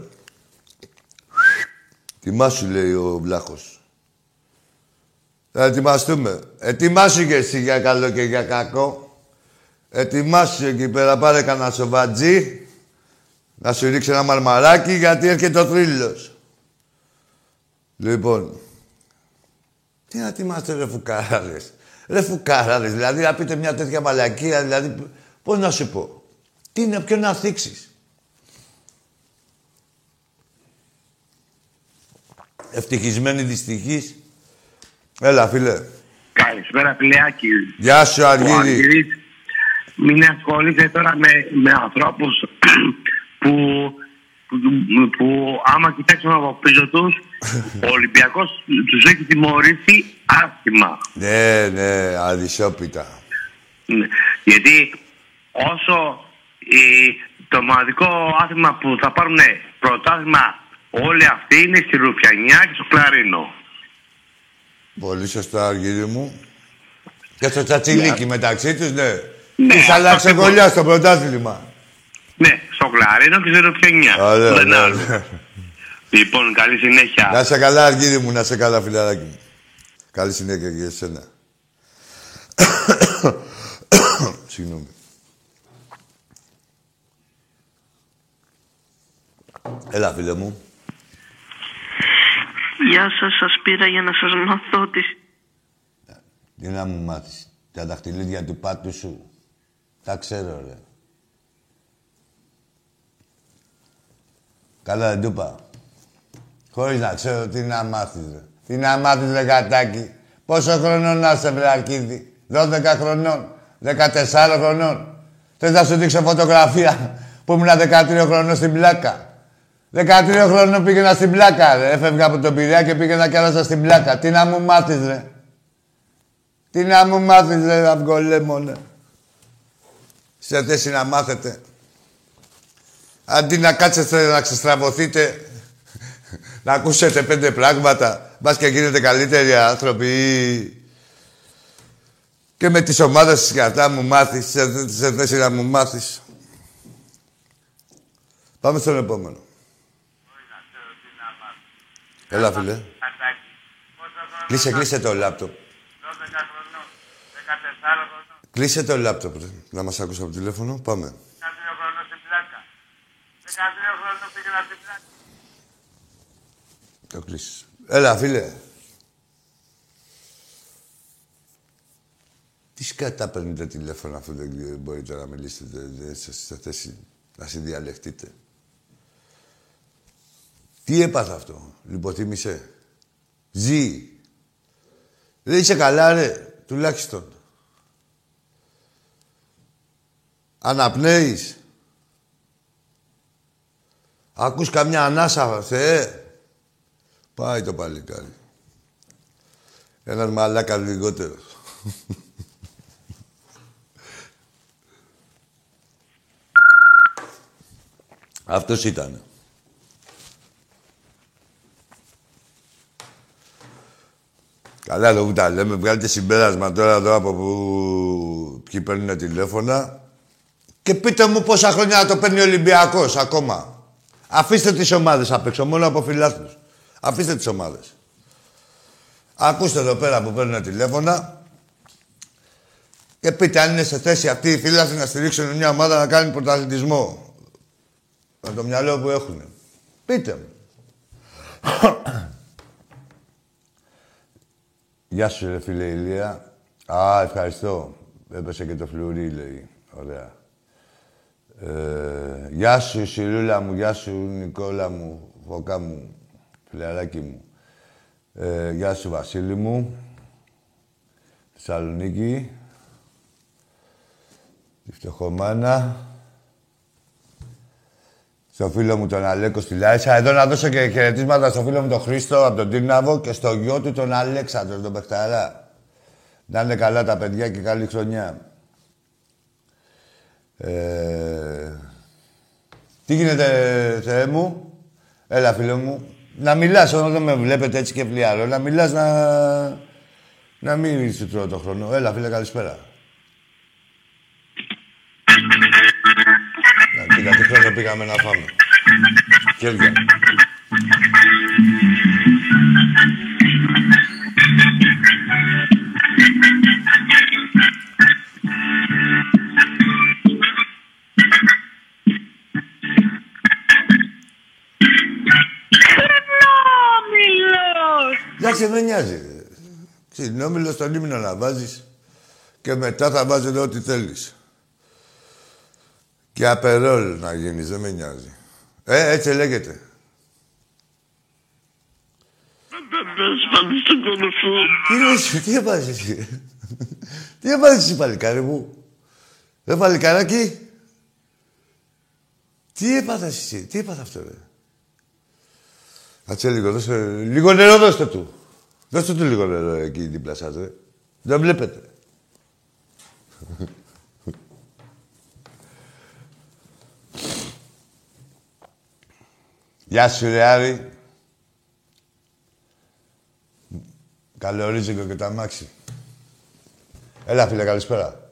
Ετοιμάσου, λέει ο Βλάχος. Θα ετοιμαστούμε. Ετοιμάσου και εσύ για καλό και για κακό. Ετοιμάσου εκεί πέρα, πάρε κανένα σοβατζί. Να σου ρίξει ένα μαρμαράκι γιατί έρχεται ο θρύλος. Λοιπόν, τι να ετοιμάστε ρε φουκάραδες. Ρε φουκάραδες, δηλαδή να πείτε μια τέτοια μαλακία, δηλαδή πώς να σου πω. Τι είναι, ποιο να θίξεις. Ευτυχισμένη δυστυχής. Έλα, φίλε. Καλησπέρα, φιλεάκι. Γεια σου, Αργύρι. Μην ασχολείσαι τώρα με, με ανθρώπους που, που, που άμα κοιτάξουμε από πίσω τους, ο Ολυμπιακός τους έχει τιμωρήσει άσχημα. Ναι, ναι, αδυσόπιτα. Ναι. Γιατί όσο η, το μοναδικό άθλημα που θα πάρουν πρωτάθλημα όλοι αυτοί είναι στη Ρουφιανιά και στο Κλαρίνο. Πολύ σωστά, Αργύρι μου. Και στο Τσατσιλίκι μεταξύ τους, ναι. Ναι, Της αλλάξε γολιά στο πρωτάθλημα. Ναι, στο Κλαρίνο και στη Ρουφιανιά. Ωραία, Δεν ναι, άλλο. ναι. Λοιπόν, καλή συνέχεια. Να σε καλά, Αργύρι μου, να σε καλά, φιλαράκι μου. Καλή συνέχεια και για εσένα. Συγγνώμη. Έλα, φίλε μου. Γεια σας, σας πήρα για να σας μάθω τις... Τι να μου μάθεις. Τα δαχτυλίδια του πάτου σου. Τα ξέρω, ρε. Καλά, δεν του είπα. Χωρίς να ξέρω τι να μάθεις, ρε. Τι να μάθεις, ρε κατάκι. Πόσο χρονών να είσαι, βρε Αρκίδη; 12 χρονών. 14 χρονών. Θες να σου δείξω φωτογραφία που ήμουν 13 χρονών στην πλάκα; 13 χρονών πήγαινα στην πλάκα, ρε. Έφευγα από τον Πειραιά και πήγαινα και άλλασα στην πλάκα. Τι να μου μάθεις, ρε. Τι να μου μάθεις, ρε, αυγολέμονε. Σε θέση να μάθετε. Αντί να κάτσετε να ξεστραβωθείτε, να ακούσετε πέντε πράγματα, μπας και γίνετε καλύτεροι άνθρωποι ή... Και με τις ομάδες της κατά μου μάθεις, σε, σε θέση να μου μάθεις. Πάμε στον επόμενο. Έλα, φίλε. Κλείσε, κλείσε το λάπτοπ. Κλείσε το λάπτοπ, ρε. Να μας ακούσει από το τηλέφωνο. Πάμε. Το κλείσεις. Έλα, φίλε. Τι σκατά παίρνετε τηλέφωνο αφού δεν μπορείτε να μιλήσετε, δεν είστε σε θέση να συνδιαλεχτείτε. Τι έπαθε αυτό, λιποθύμησε; Ζει. Δεν είσαι καλά, ρε, τουλάχιστον. Αναπνέεις. Ακούς καμιά ανάσα, Θεέ. Πάει το παλικάρι. Έναν μαλάκας λιγότερο. Αυτός ήταν. Καλά εδώ που τα λέμε, βγάλετε συμπέρασμα τώρα εδώ από που ποιοι παίρνουν τηλέφωνα. Και πείτε μου πόσα χρόνια να το παίρνει ο Ολυμπιακός ακόμα. Αφήστε τις ομάδες απ' έξω, μόνο από φιλάθλους. Αφήστε τις ομάδες. Ακούστε εδώ πέρα που παίρνουν τηλέφωνα και πείτε αν είναι σε θέση αυτοί οι φίλαθλοι να στηρίξουν μια ομάδα να κάνει πρωταθλητισμό. Με το μυαλό που έχουν. Πείτε μου. Γεια σου, ρε φίλε Ηλία. Α, ευχαριστώ. Έπεσε και το φλουρί, λέει. Ωραία. Ε, γεια σου, Σιρούλα μου. Γεια σου, Νικόλα μου. Φωκά μου. Φιλαράκι μου. Ε, γεια σου, Βασίλη μου. Θεσσαλονίκη. Τη φτωχομάνα. Στο φίλο μου τον Αλέκο στη Λάρισα. Εδώ να δώσω και χαιρετίσματα στο φίλο μου τον Χρήστο από τον Τίναβο και στο γιο του τον Αλέξανδρο, τον Πεχταρά. Να είναι καλά τα παιδιά και καλή χρονιά. Ε... Τι γίνεται, Θεέ μου; Έλα, φίλο μου. Να μιλάς, όταν δεν με βλέπετε έτσι και φλιάρω. Να μιλάς, να... Να μην σου τρώω το χρόνο. Έλα, φίλε, καλησπέρα. Να πήγα, τι χρόνο πήγαμε να φάμε. Χέρια. Εντάξει, δεν νοιάζει. Ξυνόμιλο στον ύμνο να βάζεις και μετά θα βάζετε ό,τι θέλεις. Και απερόλ να γίνεις, δεν με νοιάζει. Ε, έτσι λέγεται. Τι λες, τι έπαθες εσύ; τι έπαθες εσύ, παλικάρι μου; Δεν παλικάρακι. Τι έπαθες εσύ, τι έπαθες αυτό, ρε; Κάτσε λίγο, δώσε... Λίγο νερό δώστε του. Δώστε του λίγο νερό εκεί δίπλα σας, ρε. Δεν βλέπετε. Γεια σου, ρε Άρη. Καλό ρίζικο και τα μάξι. Έλα, φίλε, καλησπέρα.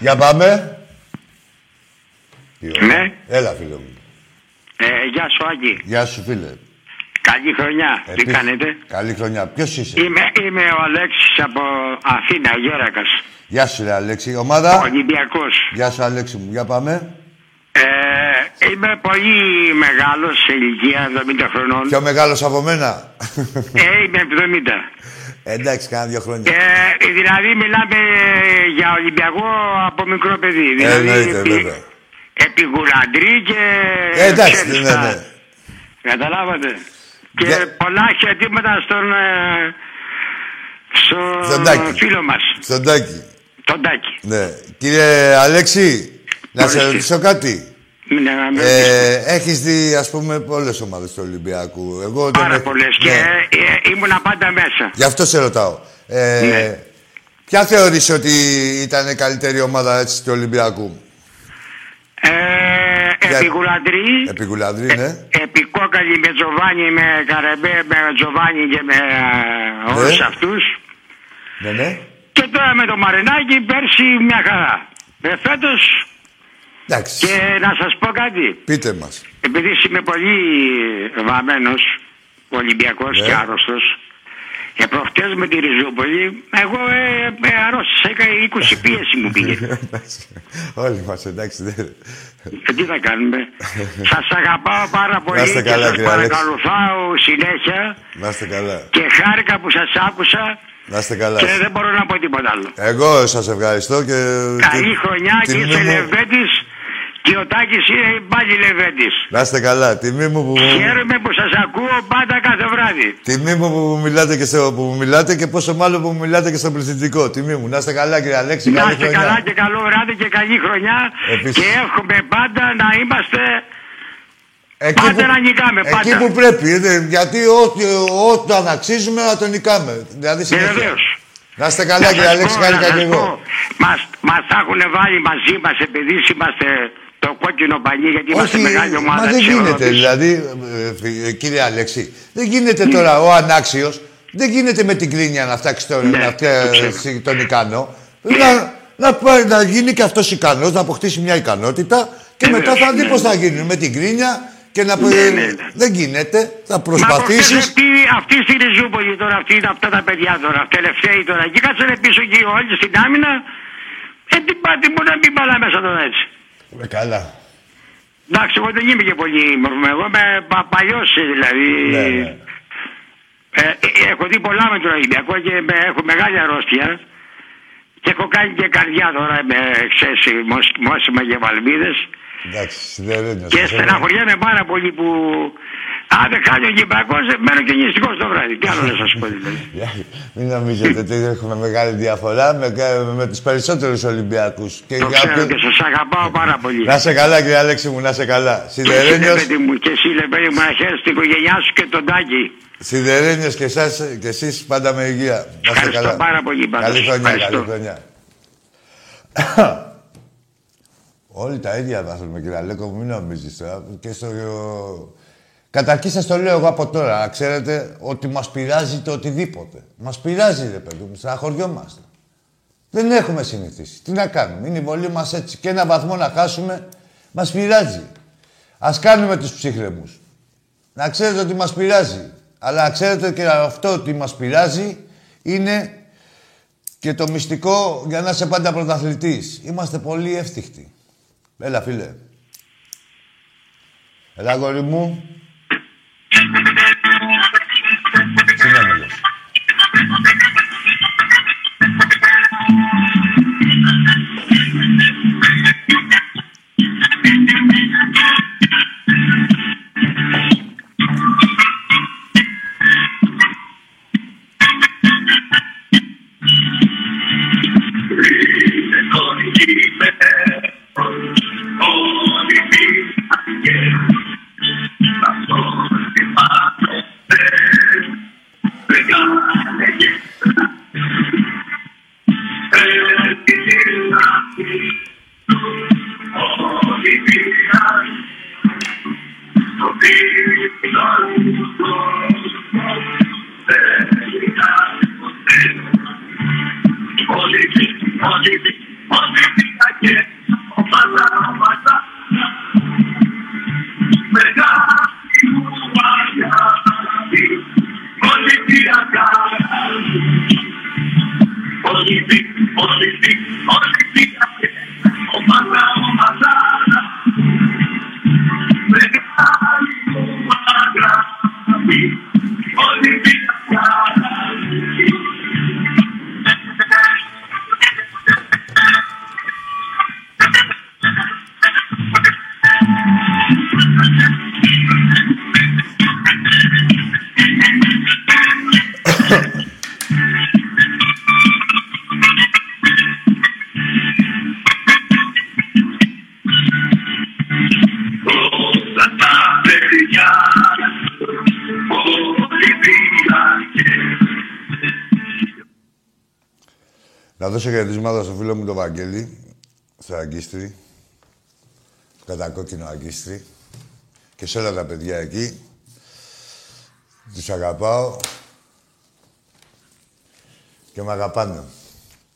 Για πάμε. Ναι. Έλα, φίλε μου. Ε, γεια σου, Άγγι. Γεια σου, φίλε. Καλή χρονιά. Τι Επίσης- κάνετε; Καλή χρονιά. Ποιος είσαι; Είμαι, είμαι ο Αλέξης από Αθήνα, Γέρακας. Γεια σου, ρε Αλέξη. Ομάδα; Ολυμπιακός. Γεια σου, Αλέξη μου. Για πάμε. Ε, είμαι πολύ μεγάλος σε ηλικία, 70 χρονών. Πιο μεγάλος από μένα; Ε, είμαι 70. Εντάξει, κάνα δύο χρόνια. Ε, δηλαδή μιλάμε για Ολυμπιακό από μικρό παιδί. Δηλαδή Εννοείται, επί, βέβαια. επί γουραντρί και... Ε, εντάξει, ξέρεις ναι, τα- ναι. Καταλάβατε. Και Για- πολλά χαιρετήματα στον, ε, στο Στον Τάκη. φίλο μας, Στον Τάκη. τον Τάκη. Ναι. Κύριε Αλέξη, να σε Ορίστε. ρωτήσω κάτι. Μην ε, με Ε, έχεις δει, ας πούμε, πολλές ομάδες του Ολυμπιακού. Εγώ δεν Πάρα έχω- πολλές και Ναι. ε, ήμουνα πάντα μέσα. Γι' αυτό σε ρωτάω. Ε, Ναι. Ποια θεωρείς ότι ήταν η καλύτερη ομάδα έτσι, του Ολυμπιακού; Ε, Για- επί Γουλαντρή, Επί Γουλανδρή, ναι. επί Κόκαλη με Τζοβάνι, με Καρεμπέ, με Τζοβάνι και με ε, όλους Ναι. αυτούς. Ναι, ναι. Και τώρα με το Μαρινάκι πέρσι μια χαρά. Ε, φέτος Εντάξει. και να σας πω κάτι. Πείτε μας. Επειδή είμαι πολύ βαμμένος, ο Ολυμπιακός Ναι. και άρρωστος. Και προχτές με τη Ριζούπολη, εγώ ε, ε, αρρώστησα, έκανα 20 πίεση μου πήγε. Εντάξει. Όλοι μας, εντάξει. δεν- Και τι θα κάνουμε. σας αγαπάω πάρα πολύ Να είστε και καλά, σας κύριε Αλέξη. παρακαλουθάω συνέχεια Να είστε καλά. και χάρηκα που σας άκουσα Να είστε καλά. και δεν μπορώ να πω τίποτα άλλο. Εγώ σας ευχαριστώ και... Καλή και- χρονιά και τιμή είσαι μου- Λεβέντης και ο Τάκης είναι πάλι Λεβέντης. Να είστε καλά. Τιμή μου που... Χαίρομαι που σας ακούω πάντα κάθε βράδυ. Τιμή μου που μου μιλάτε και, στο, που μου μιλάτε και πόσο μάλλον που μου μιλάτε και στο πληθυντικό. Τιμή μου. Να είστε καλά κύριε Αλέξη. Να Καλή είστε χρονιά. καλά και καλό βράδυ και καλή χρονιά Επίσης. και εύχομαι πάντα να είμαστε Εκεί Πάντα να νικάμε, Εκεί πάντα. που πρέπει. ε, Γιατί ό,τι, όταν αξίζουμε να το νικάμε. Δηλαδή συνέχεια. βεβαίως. Να είστε καλά κύριε σας Αλέξη. πω, Χάρηκα να και σας εγώ. πω, Μας, μας τα έχουν βάλει μαζί μας επειδή είμαστε το κόκκινο πανί γιατί είμαστε Όχι, μεγάλη ομάδα μα δεν της γίνεται. Ευρώπης. Δηλαδή, ε, ε, κύριε Αλέξη, δεν γίνεται τώρα ο ανάξιος, δεν γίνεται με την κρίνια να φτιάξει τον, Ναι, να το ξέρω. φτιάξει τον ικανό. Να, να, πάει, να γίνει και αυτός ικανός, να αποκτήσει μια ικανότητα και Ναι, μετά θα βέβαια, δει ναι. πώς θα γίνει με την κρίνια και να Ναι, ε, ναι, ναι. Δεν γίνεται. Θα Μα προσπαθήσεις. προχθές αυτή, αυτή στη Ριζούπολη τώρα, αυτή, αυτά τα παιδιά τώρα, τελευταίοι τώρα, και κάτσανε πίσω εκεί όλοι στην άμυνα, ε, τι πάτε μου να μην παλά μέσα τώρα έτσι. Ε, καλά. Εντάξει, εγώ δεν είμαι και πολύ μορφωμένο. Εγώ είμαι πα, παλιός δηλαδή. Ναι, ναι. Ε, ε, έχω δει πολλά με τον Ολυμπιακό και με, έχω μεγάλη αρρώστια. Και έχω κάνει και καρδιά τώρα με ξέρεις, μόσ- μόσιμα και βαλβίδες. Εντάξει, σιδερένιος. Και σας στεναχωριέμαι πάρα πολύ που αν δεν κάνει ο Ολυμπιακός μένω και νηστικός το βράδυ. Τι άλλο να σας πω δηλαδή. ευχαριστώ. Μην νομίζετε ότι έχουμε μεγάλη διαφορά με, με τους περισσότερους Ολυμπιακούς. Και Το για ξέρω όποιον- και σας αγαπάω πάρα πολύ. Να σε καλά, κύριε Αλέξη μου, να σε καλά. Και εσύ, Σιδερένιος, παιδί μου, και εσύ λεπέδι μου να χαίρεσαι την οικογένειά σου και τον Τάκη. σιδερένιος και, εσάς, και εσείς πάντα με υγεία. Να είστε Ευχαριστώ καλά. πάρα πολύ, πάντως. Καλή χρονιά, Ευχαριστώ. καλή χρονιά. Όλοι τα ίδια θα θέλουμε, κύριε Αλέκο, μην νομίζεις τώρα. Και στο... Καταρχήν σας το λέω εγώ από τώρα, να ξέρετε ότι μας πειράζει το οτιδήποτε. Μας πειράζει, ρε παιδί μου, στεναχωριόμαστε. Δεν έχουμε συνηθίσει. Τι να κάνουμε, είναι η βολή μας έτσι. Και ένα βαθμό να χάσουμε, μας πειράζει. Ας κάνουμε τους ψύχρεμους. Να ξέρετε ότι μας πειράζει. Αλλά να ξέρετε και αυτό ότι μας πειράζει είναι και το μυστικό για να είσαι πάντα πρωταθλητής. Είμαστε πολύ εύθυκτοι. Έλα, φίλε. Έλα, γόρι μου. Thank you. Δώσω χαιρετίσματα στο φίλο μου τον Βαγγέλη, στο Αγκίστρι, στο κατακόκκινο Αγκίστρι και σε όλα τα παιδιά εκεί. Τους αγαπάω και με αγαπάνε.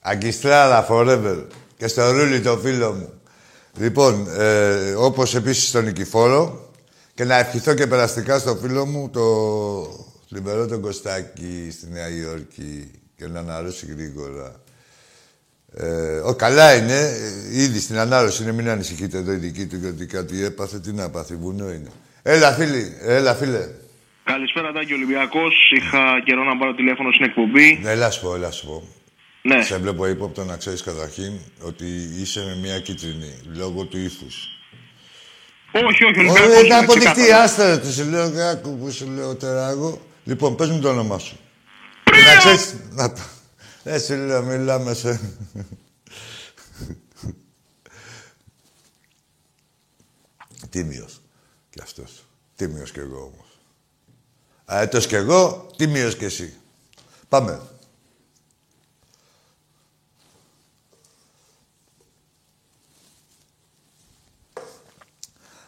Αγκιστράλα forever και στο Ρούλι το φίλο μου. Λοιπόν, ε, όπως επίσης στον Νικηφόρο Και να ευχηθώ και περαστικά στο φίλο μου, το θλιβερό τον Κωστάκη στη Νέα Υόρκη και να αναρρώσει γρήγορα. Ε, ο, καλά είναι, ε, ήδη στην ανάρρωση είναι, μην ανησυχείτε εδώ η δική του γιατί κάτι έπαθε, τι να πάθει, βουνό είναι. Έλα φίλοι, έλα φίλε. Καλησπέρα, Τάκη Ολυμπιακός. Είχα καιρό να πάρω τηλέφωνο στην εκπομπή. Ναι, έλα σου πω, έλα σου πω. Ναι, Σε βλέπω ύποπτο να ξέρεις καταρχήν ότι είσαι με μια κίτρινη λόγω του ύφους. όχι, όχι, ο Όχι, Ολυμπιακός θα είναι αποδειχτεί, ξεκάθαρος. άστα ρε, τι σου λέω, κάκου που σου λέω τώρα εγώ. Λοιπόν, πες μου το όνομά σου. Και να ξέρεις, να το... Δεν σου λέω, μιλάμε σε... Τίμιος κι αυτός. Τίμιος κι εγώ όμως. Αέτος κι εγώ, τίμιος κι εσύ. Πάμε.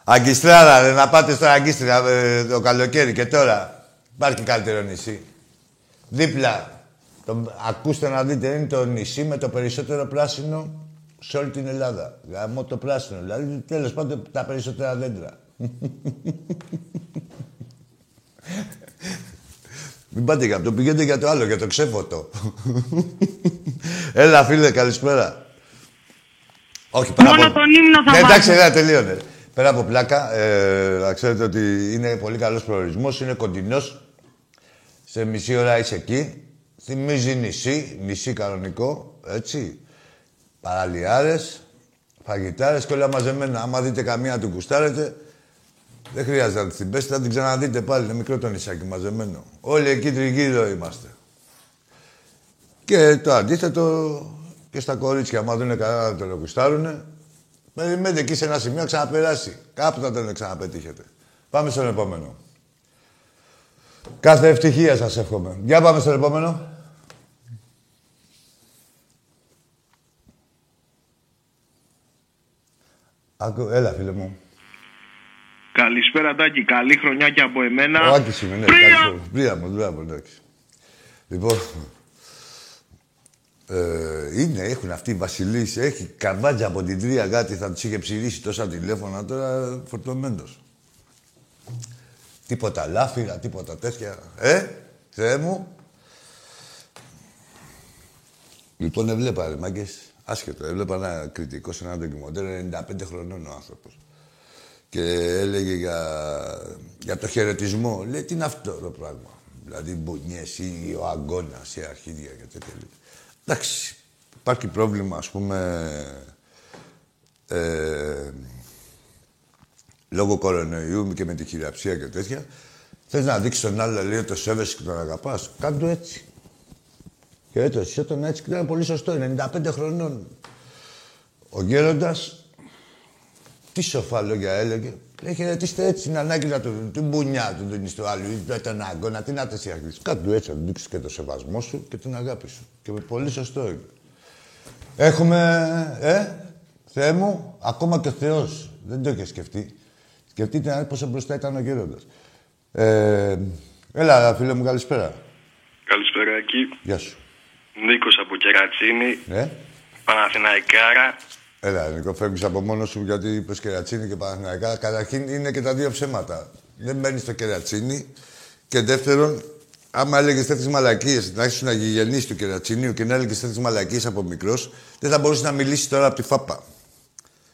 Αγκιστράρα, ρε, να πάτε στο Αγκίστρια ε, το καλοκαίρι και τώρα. Υπάρχει καλύτερο νησί. Δίπλα. Το, ακούστε να δείτε, είναι το νησί με το περισσότερο πράσινο σε όλη την Ελλάδα. Γαμώ το πράσινο. Δηλαδή, τέλος πάντων, τα περισσότερα δέντρα. Μην πάτε για αυτό, πηγαίνετε για το άλλο, για το ξέφωτο. Έλα, φίλε, καλησπέρα. Όχι, πέρα Μόνο από... τον ύμνο θα Ναι, εντάξει, βάζω. δεν τελείωνε. Πέρα από πλάκα, ε, να ξέρετε ότι είναι πολύ καλός προορισμός, είναι κοντινός. Σε μισή ώρα είσαι εκεί. Θυμίζει νησί, νησί κανονικό, έτσι. Παραλιάρες, φαγητάρες και όλα μαζεμένα. Άμα δείτε καμία του κουστάρετε, δεν χρειάζεται να την πέσετε, θα την ξαναδείτε πάλι. Είναι μικρό το νησάκι μαζεμένο. Όλοι εκεί τριγύρω είμαστε. Και το αντίθετο και στα κορίτσια, άμα δουν κανένα να τον κουστάρουνε, περιμένετε εκεί σε ένα σημείο να ξαναπεράσει. Κάπου θα τον ξαναπετύχετε. Πάμε στον επόμενο. Κάθε ευτυχία σας εύχομαι. Για πάμε στον επόμενο. Άκου, έλα φίλε μου. Καλησπέρα, Τάκη. Καλή χρονιά και από εμένα. Ο Άκης είμαι, ναι. καλησπέρα. Πρία μου, μπράβο, εντάξει. Λοιπόν, ε, είναι, έχουν αυτοί οι βασιλείς, έχει καρβάτζα από την τρία κάτι, θα τους είχε ψηρίσει τόσα τηλέφωνα τώρα, φορτωμένος. Τίποτα λάφυρα, τίποτα τέτοια. Ε, Θεέ μου. Λοιπόν, έβλεπα, ρε μάγκες, άσχετο, έβλεπα ένα κριτικό σε ένα ντοκιμοντέρ, 95 χρονών ο άνθρωπος. Και έλεγε για, για το χαιρετισμό. Λέει, τι είναι αυτό το πράγμα; Δηλαδή, μπουνιές ή ο αγκώνας ή αρχίδια και τέτοια. Λέει. Εντάξει, υπάρχει πρόβλημα, ας πούμε, ε, λόγω κορονοϊού και με τη χειραψία και τέτοια. Θες να δείξεις τον άλλο, λέει, το σέβεσαι και τον αγαπάς; Κάνε το έτσι. Και έτσι, τον έτσι και ήταν πολύ σωστό, 95 χρονών. Ο γέροντας, τι σοφά λόγια έλεγε. Λέει, χαιρετίστε έτσι, την ανάγκη να του, την μπουνιά του δίνεις του άλλου ή του τον άγκονα, τι να τες αρχίσεις. Κάτω του έτσι, να του δείξεις και το σεβασμό σου και την αγάπη σου. Και πολύ σωστό είναι. Έχουμε, ε, Θεέ μου, ακόμα και ο Θεός. Δεν το είχε σκεφτεί. Σκεφτείτε να δείτε πόσο μπροστά ήταν ο γέροντας. Ε, έλα, φίλε μου, καλησπέρα. Καλησπέρα εκεί. Γεια σου. Νίκος από Κερατσίνη, Ναι. Παναθηναϊκάρα. Έλα, Νίκο, φεύγεις από μόνος σου γιατί είπες κερατσίνη και Παναθηναϊκά. Καταρχήν είναι και τα δύο ψέματα. Δεν μένει στο κερατσίνη. Και δεύτερον, άμα έλεγες τέτοιες μαλακίες, να έχεις να γηγενείς του κερατσινίου και να έλεγες τέτοιες μαλακίες από μικρός, δεν θα μπορούσε να μιλήσει τώρα από τη φάπα.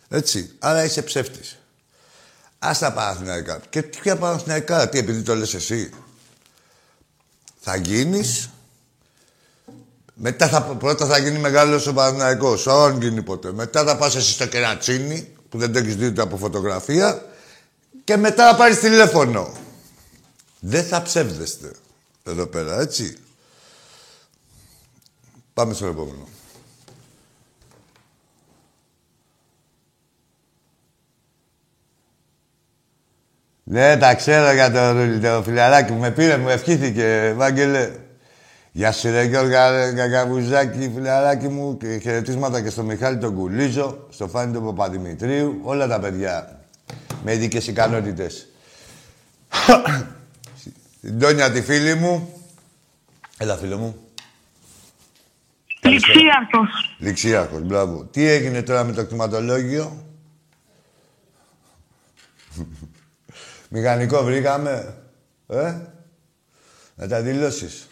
Έτσι. Άρα είσαι ψεύτης. Α τα Παναθηναϊκά. Και ποια Παναθηναϊκά, τι επειδή το λες εσύ. Θα γίνεις μετά θα, πρώτα θα γίνει μεγάλος ο Παναθηναϊκός, αν γίνει ποτέ. Μετά θα πας εσύ στο κερατσίνι, που δεν το έχεις δει ούτε από φωτογραφία, και μετά θα πάρεις τηλέφωνο. Δεν θα ψεύδεστε εδώ πέρα, έτσι. Πάμε στο επόμενο. Ναι, τα ξέρω για το, το φιλαράκι που με πήρε, μου ευχήθηκε, Ευάγγελε. Γεια σου ρε Γιώργα, ρε Γαγαβουζάκη, φιλαράκι μου και χαιρετίσματα και στο Μιχάλη τον Κουλίζο, στο Φάνη τον Παπαδημητρίου, όλα τα παιδιά με ειδικές ικανότητες. Την Τόνια τη φίλη μου. Έλα φίλο μου. Ληξίαρχος. Ληξίαρχος, μπράβο. Τι έγινε τώρα με το κτηματολόγιο; Μηχανικό βρήκαμε. Ε; Να τα δηλώσεις.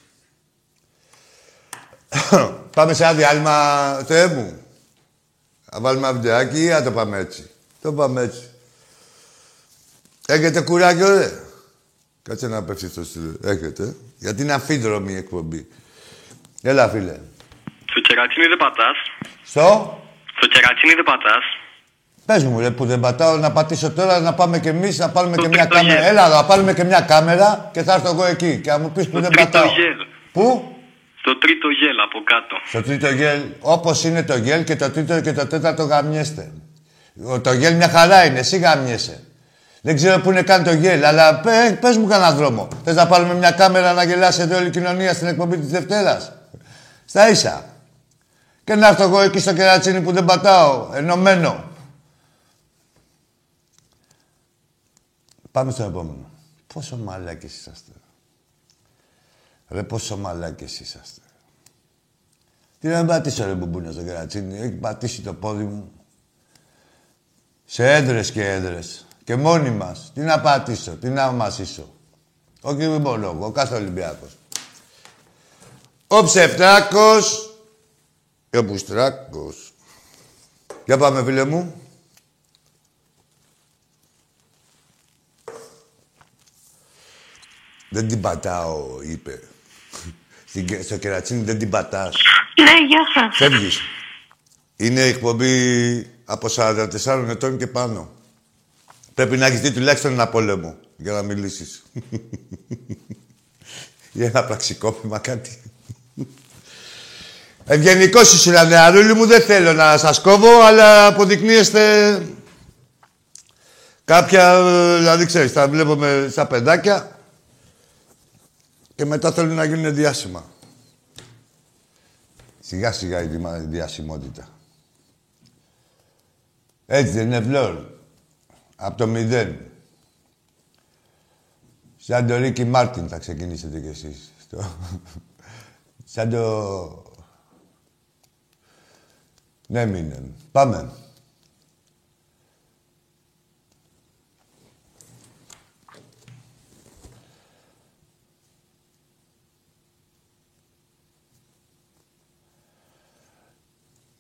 πάμε σε ένα διάλειμμα, Θεέ μου. Να βάλουμε ένα βιντεάκι ή να το πάμε έτσι; Το πάμε έτσι. Έχετε κουράγιο, ρε; Κάτσε να πέφτει στο στυλ. Έχετε. Γιατί είναι αμφίδρομη η εκπομπή. Έλα, φίλε. Στο κερατσίνι δεν πατάς. Στο; Στο κερατσίνι δεν πατάς. Πες μου, ρε, που δεν πατάω, να πατήσω τώρα, να πάμε κι εμείς, να πάρουμε Το και μια τρίτο κάμερα. γέλ. Έλα, να πάρουμε και μια κάμερα και θα έρθω εγώ εκεί. Και να μου πεις που δεν τρίτο πατάω. γέλ. Πού; Στο τρίτο γέλ από κάτω. Στο τρίτο γέλ, όπως είναι το γέλ και το τρίτο και το τέταρτο γαμιέστε. Ο- Το γέλ μια χαρά είναι, εσύ γαμιέσαι. Δεν ξέρω πού είναι καν το γέλ, αλλά πε, πες μου κανένα δρόμο. Θες να πάρουμε μια κάμερα να γελάσετε όλη η κοινωνία στην εκπομπή της Δευτέρας; Στα ίσα. Και να έρθω εγώ εκεί στο κερατσίνι που δεν πατάω, ενωμένο. Πάμε στο επόμενο. Πόσο μαλάκες είσαστε. Ρε πόσο μαλάκες είσαστε. Τι να μην πατήσω ρε μπουμπούνα στο κερατσίνι. Έχει πατήσει το πόδι μου. Σε έδρες και έδρες. Και μόνοι μας. Τι να πατήσω, τι να μασίσω. Όχι μόνο εγώ, ο κάθε Ολυμπιάκος. Ο Ψευτάκος και ο Μπουστράκος. Για πάμε, φίλε μου. Δεν την πατάω, είπε. Στην κε- Στο κερατσίνι δεν την πατάς. Ναι, γεια σας. Φεύγεις. Είναι εκπομπή από 44 ετών και πάνω. Πρέπει να έχεις δει τουλάχιστον ένα πόλεμο για να μιλήσεις. για ένα πραξικόπημα κάτι. Ευγενικός ήσουν, νεαρούλη μου. Δεν θέλω να σας κόβω, αλλά αποδεικνύεστε κάποια... ε, Δηλαδή, ξέρεις, τα βλέπουμε στα παιδάκια και μετά θέλουν να γίνουν διάσημα. Σιγά σιγά η δημα- η διασημότητα. Έτσι δεν είναι φλόρ. Από το μηδέν. Σαν το Ρίκι Μάρτιν θα ξεκινήσετε κι εσείς. Στο... Σαν το... Ναι, μήνε. Πάμε.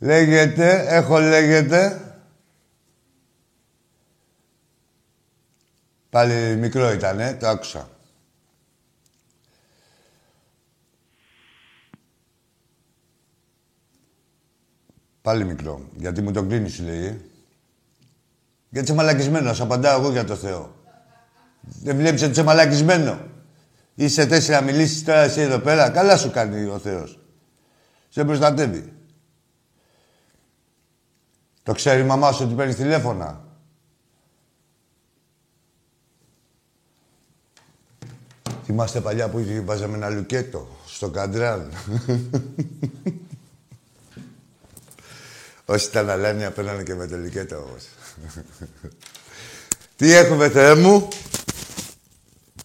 Λέγεται, έχω λέγεται. Πάλι μικρό ήτανε, το άκουσα. Πάλι μικρό. Γιατί μου το κλείνεις, σου λέει. ε. Γιατί είσαι μαλακισμένος, απαντάω εγώ για το Θεό. Δεν βλέπεις ότι είσαι μαλακισμένο. Είσαι τέσσερα να μιλήσεις τώρα εσύ εδώ πέρα. Καλά σου κάνει ο Θεός. Σε προστατεύει. Το ξέρει η μαμά σου ότι παίρνεις τηλέφωνα; Θυμάστε παλιά που είχε- βάζαμε ένα λουκέτο στο καντράν; Όσοι ήταν αλάνια παίρνανε και με το λουκέτο όμως. Τι έχουμε, Θεέ μου;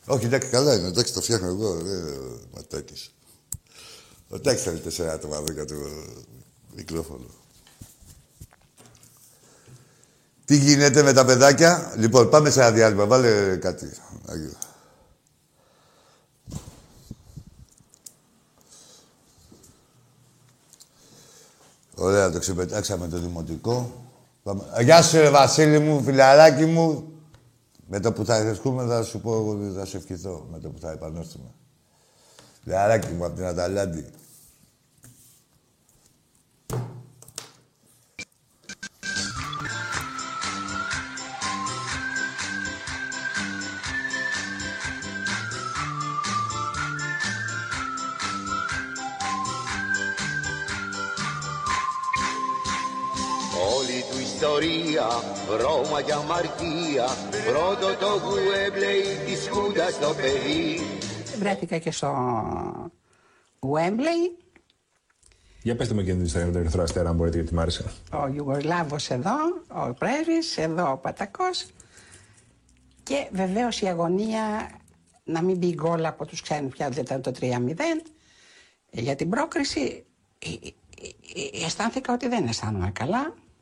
Όχι, εντάξει, καλά είναι. Εντάξει, το φτιάχνω εγώ. Ε, ματάκης. Ο Τάκης θέλει τέσσερα άτομα εδώ για το μικρόφωνο. Τι γίνεται με τα παιδάκια; Λοιπόν, πάμε σε ένα διάλειμμα. Βάλε κάτι. Άγιο. Ωραία, το ξεπετάξαμε το δημοτικό. Πάμε. Ε, Γεια σου, ρε Βασίλη μου, φιλαράκι μου. Με το που θα ευχηθούμε θα σου πω εγώ, θα σου ευχηθώ. Με το που θα επανέλθουμε. Φιλαράκι μου, από την Αταλάντη. Ιστορία, Ρώμα και αμαρτία Πρώτο το Γουέμπλεϊ της Χούντας το παιδί. Βρέθηκα και στο Wembley, Για πετε μου και την ιστορία με τον Ερυθρό Αστέρα, αν μπορείτε, γιατί μ' άρεσε. ο Ιουγκοσλάβος εδώ, ο πρέσβης, εδώ ο Πατακός. Και βεβαίως η αγωνία να μην μπει γκολ από τους ξένους πια δεν ήταν το 3-0 για την πρόκριση ε, ε, ε, αισθάνθηκα ότι δεν αισθάνομαι καλά. Ε,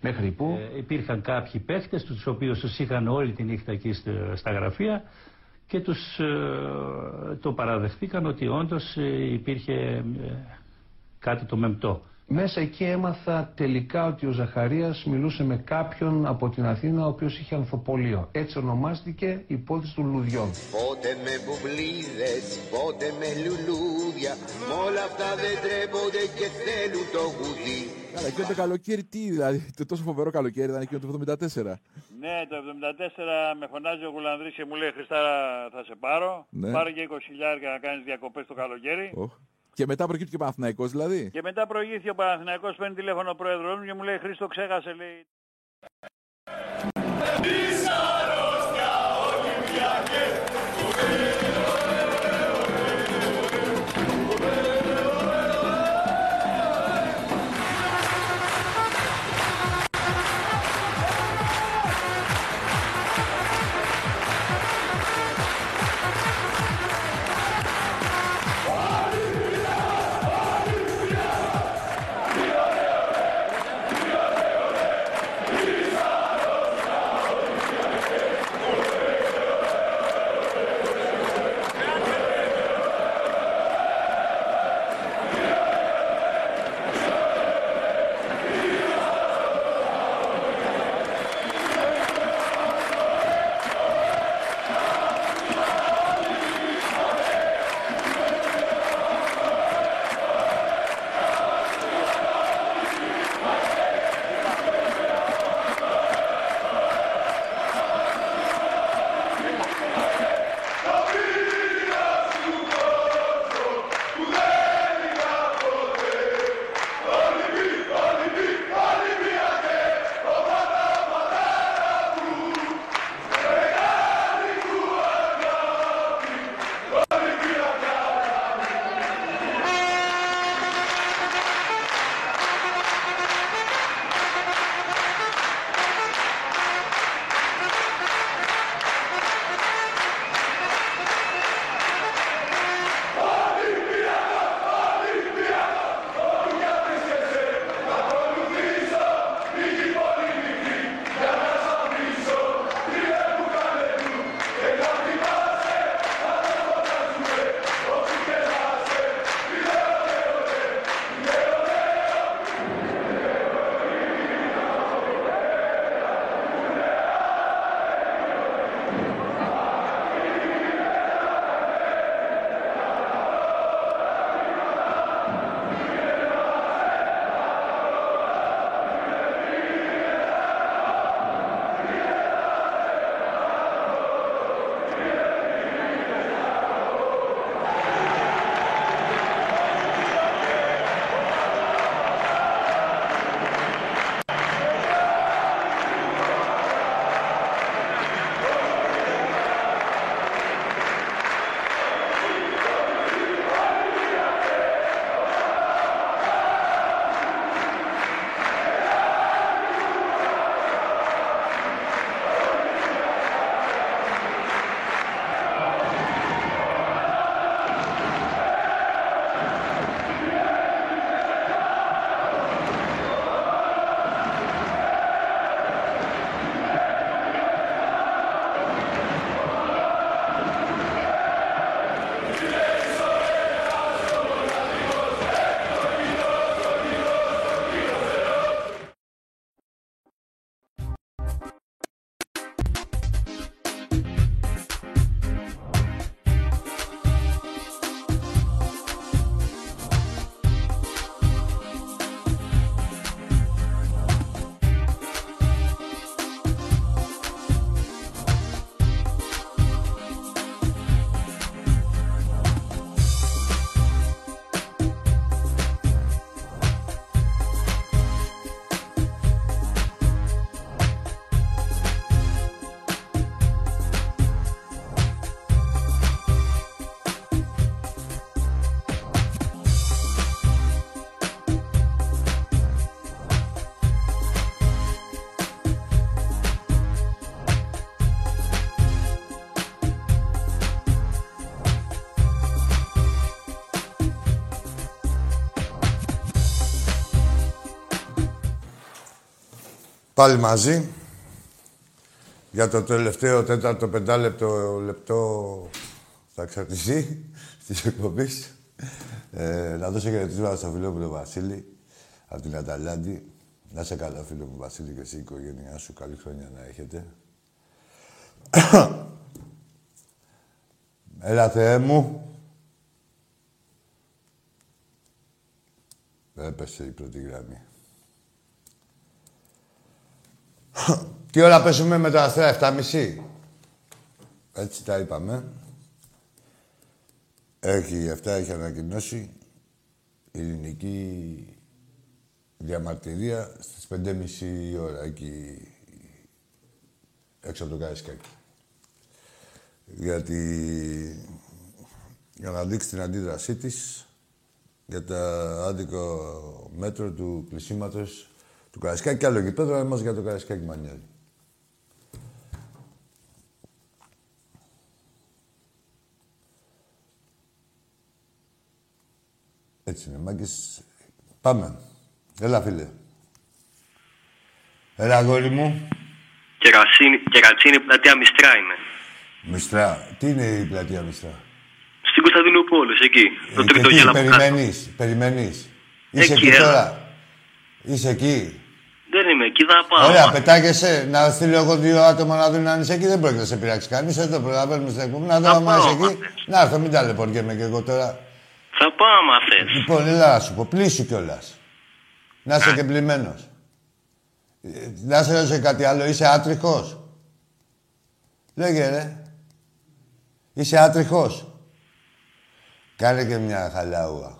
μέχρι που. Ε, υπήρχαν κάποιοι παίχτες τους οποίους τους είχαν όλη τη νύχτα εκεί στα- στα γραφεία και τους ε, το παραδεχτήκαν ότι όντως ε, υπήρχε ε, κάτι το μεμπτό. Μέσα εκεί έμαθα τελικά ότι ο Ζαχαρίας μιλούσε με κάποιον από την Αθήνα ο οποίος είχε ανθοπολείο. Έτσι ονομάστηκε η υπόθεση των λουδιών. Πότε με μπουμπλίδες, πότε με λουλούδια Μ' όλα αυτά δεν τρέπονται και θέλουν το γουδί Καλά, εκείνο το καλοκαίρι τι, δηλαδή, το τόσο φοβερό καλοκαίρι ήταν εκείνο το 74. Ναι, το 74 με φωνάζει ο Γουλανδρής και μου λέει Χριστά θα σε πάρω. Ναι. Πάρε και 20 χιλιάρια να κάνεις διακοπές το καλοκαίρι. Οχ. Και μετά προκύπτει και ο Παναθηναϊκός δηλαδή. Και μετά προηγήθηκε ο Παναθηναϊκός, παίρνει τηλέφωνο ο πρόεδρος μου και μου λέει Χρήστο ξέχασε λέει. Πάλι μαζί. Για το τελευταίο τέταρτο πεντάλεπτο λεπτό θα εξαρτηθεί της εκπομπής. Ε, να δώσω χαιρετίσματα στο φίλο μου τον Βασίλη από την Αταλάντη. Να σε καλά, φίλο μου Βασίλη, και εσύ η οικογένειά σου. Καλή χρονιά να έχετε. Έλα, Θεέ μου. Έπεσε η πρώτη γραμμή. Τι ώρα πέσουμε με το Αστέρα, 7.30. Έτσι τα είπαμε. Έχει, αυτά έχει ανακοινώσει η ελληνική διαμαρτυρία στις 5.30 η ώρα, εκεί έξω από το Καρισκάκι. Γιατί για να δείξει την αντίδρασή της για το άδικο μέτρο του πλησίματος του Καρισκάκη και άλλο γηπέδο, αλλά μας για το Καρισκάκη Μανιέλη. Έτσι είναι, μάγκες. Πάμε. Έλα, φίλε. Έλα, αγόρι μου. Κερατσίνη, κερατσίνη πλατεία Μιστρά είναι. Μιστρά. Τι είναι η πλατεία Μιστρά; Στην Κωνσταντινούπολης, εκεί. Το Ε, τρίτο και τι, γέλα από κάτω. περιμένεις, περιμένεις. Είσαι Εκεί, εκεί έλα. τώρα; Είσαι εκεί; Δεν είμαι εκεί, θα πάω. Ωραία, πετάγεσαι. Να στείλω εγώ δύο άτομα να δουν αν είσαι εκεί. Δεν πρόκειται να σε πειράξει κανείς. Εδώ προλαβαίνουμε στην εκπομπή. Να δω Θα αν πάω, είσαι άμα εκεί. Να έρθω, μην ταλαιπωριέμαι κι εγώ τώρα. Θα πάω άμα θες. Λοιπόν, έλα να σου πω, πλήσου κιόλας. Να Ε. είσαι και πλημμένος. Να σε ρωτήσω κάτι άλλο, είσαι άτριχος; Λέγε ρε. Είσαι άτριχος; Κάνε και μια χαλάουα.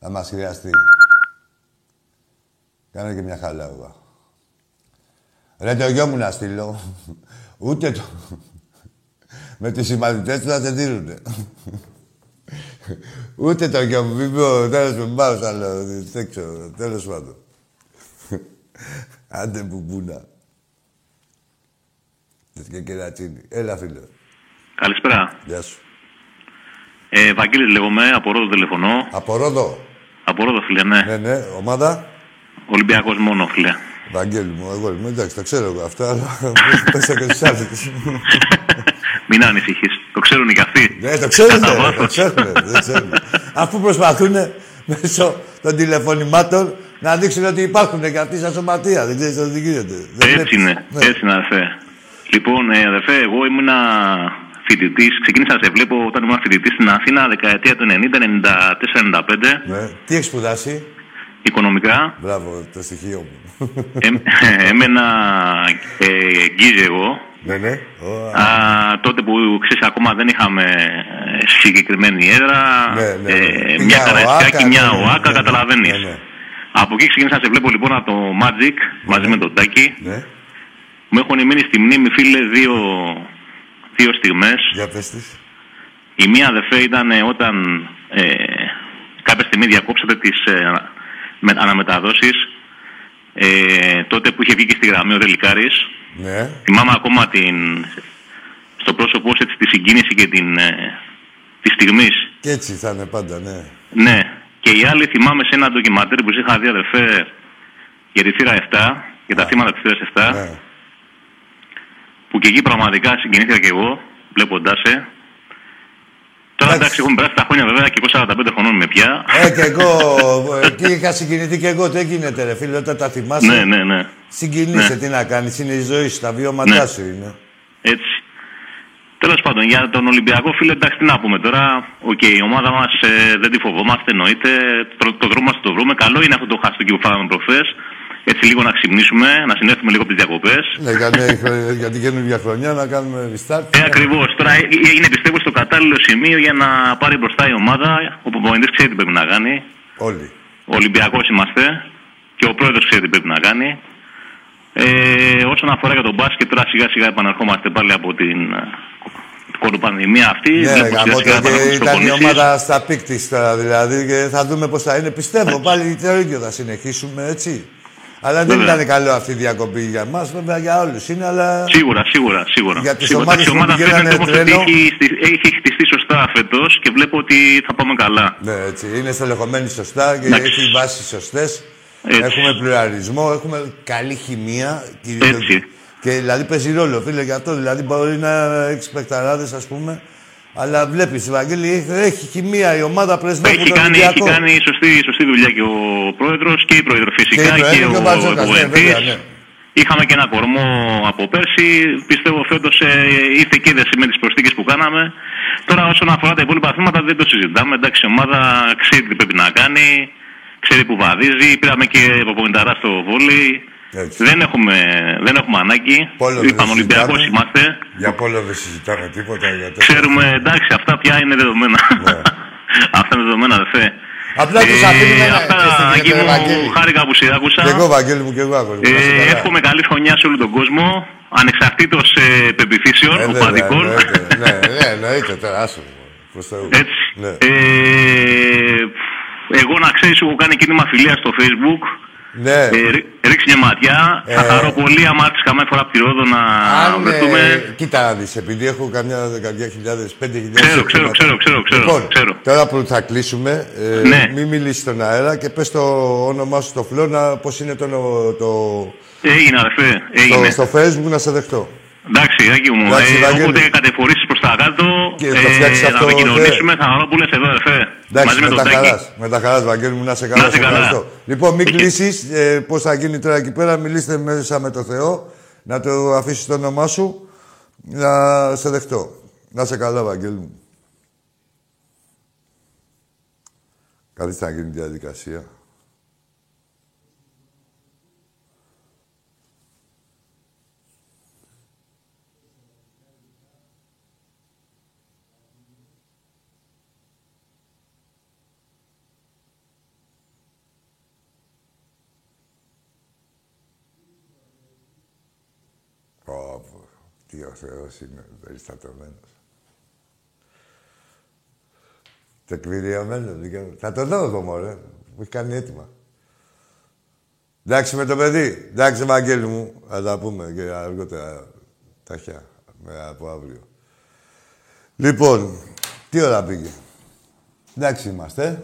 Θα μας χρειαστεί. Κάνε και μια χαλάουα. Ρε το γιο μου να στείλω. Ούτε το... Με τις συμμαθητές του θα σε δίνουνε. Ούτε το γιο μου, μην πω, τέλος με πάω σ' άλλο, δεν ξέρω, τέλος πάντων. Άντε που μπούνα. Και κερατσίνη. Έλα, φίλε. Καλησπέρα. Γεια σου. Ε, Βαγγέλης λέγομαι, από Ρόδο τηλεφωνώ. Από Ρόδο. Από Ρόδο, φίλε, ναι. Ναι, ναι, ομάδα. Ολυμπιακός μόνο, φίλε. Βαγγέλη μου, εγώ είμαι, εντάξει, τα ξέρω εγώ αυτά, αλλά πέσα και στους άλλους. Μην ανησυχείς. Το ξέρουν και αυτοί. Ναι, το ξέρουν, Κατά ρε, βάθος. το ξέρουν, δεν ξέρουν. Αφού προσπαθούν μέσω των τηλεφωνημάτων να δείξουν ότι υπάρχουν και αυτοί σαν σωματεία. Δεν ξέρεις τι γίνεται. Δεν Έτσι βλέπεις. είναι, Ναι. έτσι είναι, αδερφέ. Λοιπόν, ε, αδερφέ, εγώ ήμουν φοιτητής. Ξεκίνησα να σε βλέπω όταν ήμουν φοιτητής στην Αθήνα, δεκαετία του 90, 94, 95. Ναι. Τι έχεις σπουδάσει; Οικονομικά. Μπράβο, το στοιχείο μου. Ε, έμενα ε, γκίζε εγώ. Ναι, ναι. Α, τότε που ξέρεις, ακόμα δεν είχαμε ε, συγκεκριμένη έδρα. Ναι, ναι, ναι. Ε, Μια μια καραϊσκάκι, ΟΑΚΑ, μια ναι, ναι, ΟΑΚΑ, ναι, ναι. καταλαβαίνεις. Ναι, ναι. Από εκεί ξεκίνησα να σε βλέπω λοιπόν από το Magic μαζί με τον Τάκη. Ναι. Μου έχουν μείνει στη μνήμη, φίλε, δύο, δύο στιγμές. Για πες τις. Η μία αδερφέ ήταν ε, όταν ε, κάποια στιγμή διακόψατε τις ε, με, αναμεταδόσεις ε, τότε που είχε βγει και στη γραμμή ο Ρελικάρης. Ναι. Θυμάμαι ακόμα την, στο πρόσωπό σου έτσι, τη συγκίνηση και την, ε, της στιγμής. Και έτσι θα είναι πάντα, ναι. Ναι. Και η άλλη θυμάμαι σε ένα ντοκιματέρ που σου είχα δει αδερφέ για τη θύρα 7, για τα θύματα της θύρας 7. Ναι. Που και εκεί πραγματικά συγκινήθηκα και εγώ, βλέποντάς σε. Τώρα εντάξει, έχουν περάσει τα χρόνια βέβαια και εγώ 45 χρονών είμαι πια. Ε, και εγώ, εκεί είχα συγκινηθεί και εγώ. Τι γίνεται, ρε φίλε, όταν τα θυμάσαι. Ναι, ναι, ναι. Συγκινείσαι, Ναι. τι να κάνεις, είναι η ζωή σου, τα βιώματά Ναι. σου είναι. Έτσι. Τέλος πάντων, για τον Ολυμπιακό, φίλε, εντάξει, τι να πούμε τώρα. Οκ, η ομάδα μας δεν τη φοβόμαστε, εννοείται. Το, το δρόμο μας το βρούμε. Καλό είναι αυτό το χαστούκι που φάγαμε προχθές. Έτσι λίγο να ξυπνήσουμε, να συνέλθουμε λίγο από τις διακοπές. Ναι, για, νέα χρονιά- για την καινούργια χρονιά να κάνουμε restart. Ε, ακριβώς. Τώρα ε, ε, είναι πιστεύω στο κατάλληλο σημείο για να πάρει μπροστά η ομάδα. Ο προπονητής ξέρει τι πρέπει να κάνει. Όλοι. Ο Ολυμπιακός είμαστε. Και ο πρόεδρος ξέρει τι πρέπει να κάνει. Ε, όσον αφορά για τον μπάσκετ, τώρα σιγά σιγά επαναρχόμαστε πάλι από την ε, κοροπανδημία αυτή. Ναι, Βλέπω ρε, σιγά γαμώ, σιγά και επαναρχόμαστε στις ήταν η προπονήσεις. ομάδα στα πικ της τώρα δηλαδή και θα δούμε πώς θα είναι. Πιστεύω πάλι το ίδιο θα συνεχίσουμε, έτσι. Αλλά δεν Βέβαια. ήταν καλό αυτή η διακοπή για μας, βέβαια για όλους είναι, αλλά... Σίγουρα, σίγουρα, σίγουρα. Για τις Σίγουρα. ομάδες Εντάξει, η που ομάδα πηγαίνανε φαίνεται όμως ότι τρένο- έχει, στι- έχει χτιστεί σωστά φέτος και βλέπω ότι θα πάμε καλά. Ναι, έτσι. Είναι στελεχωμένη σωστά και Εντάξει. έχει βάσεις σωστές. Έχουμε πλουραλισμό, έχουμε καλή χημεία. και- Έτσι. Και δηλαδή παίζει ρόλο, φίλε, για αυτό. Δηλαδή μπορεί να έχει παικταράδε, ας πούμε. Αλλά βλέπεις, Βαγγέλη, έχει, έχει χημεία η ομάδα πρεσβεύει Έχει τον κάνει, έχει Ολυμπιακό. κάνει σωστή, σωστή δουλειά και ο πρόεδρος και η πρόεδρο φυσικά Και η και, Προέδρο και ο ο Μπατζόκας, ναι, εποπτής. βέβαια, ναι. Είχαμε και ένα κορμό από πέρσι. Πιστεύω φέτος ε, ήρθε και η είδηση με τις προσθήκες που κάναμε. Τώρα, όσον αφορά τα υπόλοιπα θέματα, δεν το συζητάμε. Εντάξει, η ομάδα ξέρει τι πρέπει να κάνει, ξέρει που βαδίζει. Πήραμε και προπονηταρά στο βόλι. Δεν έχουμε, δεν έχουμε ανάγκη. Πόλο δεν Είπαμε Ολυμπιακός συζητάμε. είμαστε. Για πόλο δεν συζητάμε τίποτα. Για τέτοια. Ξέρουμε, εντάξει, αυτά πια είναι δεδομένα. αυτά είναι δεδομένα, αδερφέ. Απλά τους αφήνουμε να- Αυτά, και στην Άγγι κυρία μου, Βαγγέλη. χάρηκα που σε άκουσα. Και εγώ, Βαγγέλη μου, και εγώ, αγόρι μου. να είσαι Ε, καλά. εύχομαι καλή χρονιά σε όλο τον κόσμο, ανεξαρτήτως ε, πεπιθήσεων, Ε, βέβαια, οπαδικών. εννοείται. Ναι, ναι, εννοείται τώρα, άσο. Προς Θεού. Έτσι. Ναι. Ε, εγώ να ξέρεις, έχω κάνει κίνημα φιλία στο facebook. Ναι. Ε, ρί- ρίξει μια ματιά. Θα χαρώ πολύ άμα έρθεις καμιά φορά από τη Ρόδο να Αν, βρεθούμε. ε, κοίτα να δεις, επειδή έχω καμιά δεκαετία χιλιάδες, πέντε χιλιάδες... Ξέρω, ξέρω, χρήματα. ξέρω, ξέρω, ξέρω, Λοιπόν, ξέρω. τώρα που θα κλείσουμε, ε, Ναι. μην μιλήσεις στον αέρα και πες το όνομά σου στο φλό, να, πώς είναι το, το, Έγινε, αδερφέ. στο, Έγινε. στο facebook να σε δεχτώ. Εντάξει, Άκη μου. Εντάξει, ε, Βαγγέλη. όποτε κατεφορήσεις προς τα κάτω, Και θα φτιάξεις να αυτό, επικοινωνήσουμε, θα χαρώ που λες εδώ, αδερφέ. Εντάξει, Μαζί με με τον τα Τάκη. χαράς. Με τα χαράς, Βαγγέλη μου, να σε καλά. Να είσαι σε καλά. ευχαριστώ. Λοιπόν, μην κλείσεις. Ε, πώς θα γίνει τώρα εκεί πέρα, μιλήστε μέσα με το Θεό. Να το αφήσεις το όνομά σου. Να σε δεχτώ. Να σε καλά, Βαγγέλη μου. Καθίστε να γίνει η διαδικασία. Ω, τι ο Θεός είναι περιστατωμένος. Τεκμηριωμένο. δικαίωμα. Θα το δω εγώ, μωρέ. Μου έχει κάνει έτοιμα. Εντάξει με το παιδί. Εντάξει, Ευαγγέλη μου. Θα τα πούμε και αργότερα. Ταχιά. Με, από αύριο. Λοιπόν, τι ώρα πήγε; Εντάξει είμαστε.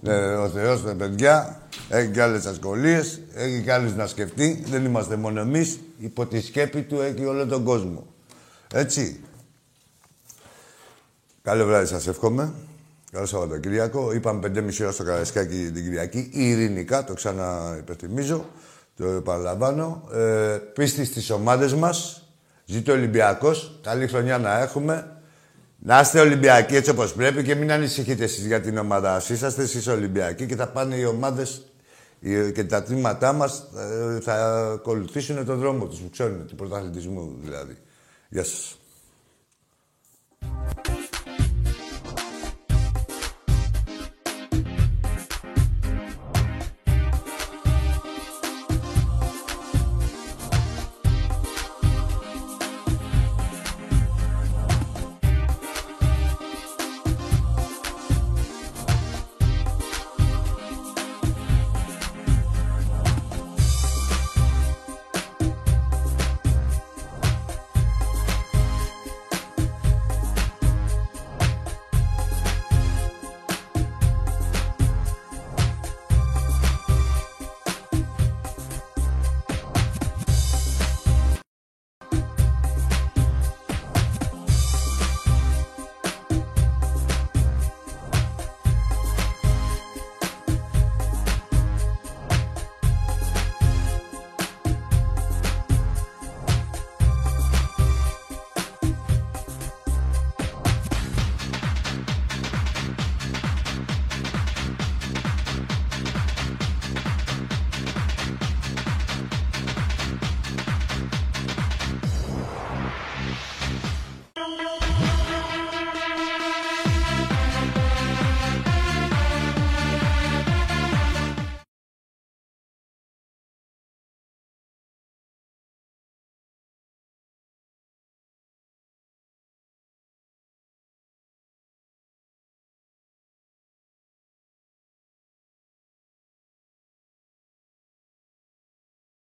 Ναι, ο Θεός με παιδιά. Έχει και άλλες ασχολίες. Έχει και άλλους να σκεφτεί. Δεν είμαστε μόνο εμείς. Υπό τη σκέπη του έχει όλο τον κόσμο. Έτσι. Καλό βράδυ σας εύχομαι. Καλό Σαββατοκύριακο. Είπαμε 5,5 ώρα στο Καραϊσκάκι την Κυριακή. Ειρηνικά, το ξαναυπενθυμίζω. Το επαναλαμβάνω. Ε, πίστη στις ομάδες μας. Ζήτω Ολυμπιακός. Καλή χρονιά να έχουμε. Να είστε Ολυμπιακοί έτσι όπως πρέπει και μην ανησυχείτε εσείς για την ομάδα σας. Είσαστε εσείς Ολυμπιακοί και θα πάνε οι ομάδες οι- και τα τμήματά μας ε, θα ακολουθήσουν τον δρόμο τους που ξέρουν, του πρωταθλητισμού δηλαδή. Γεια σας.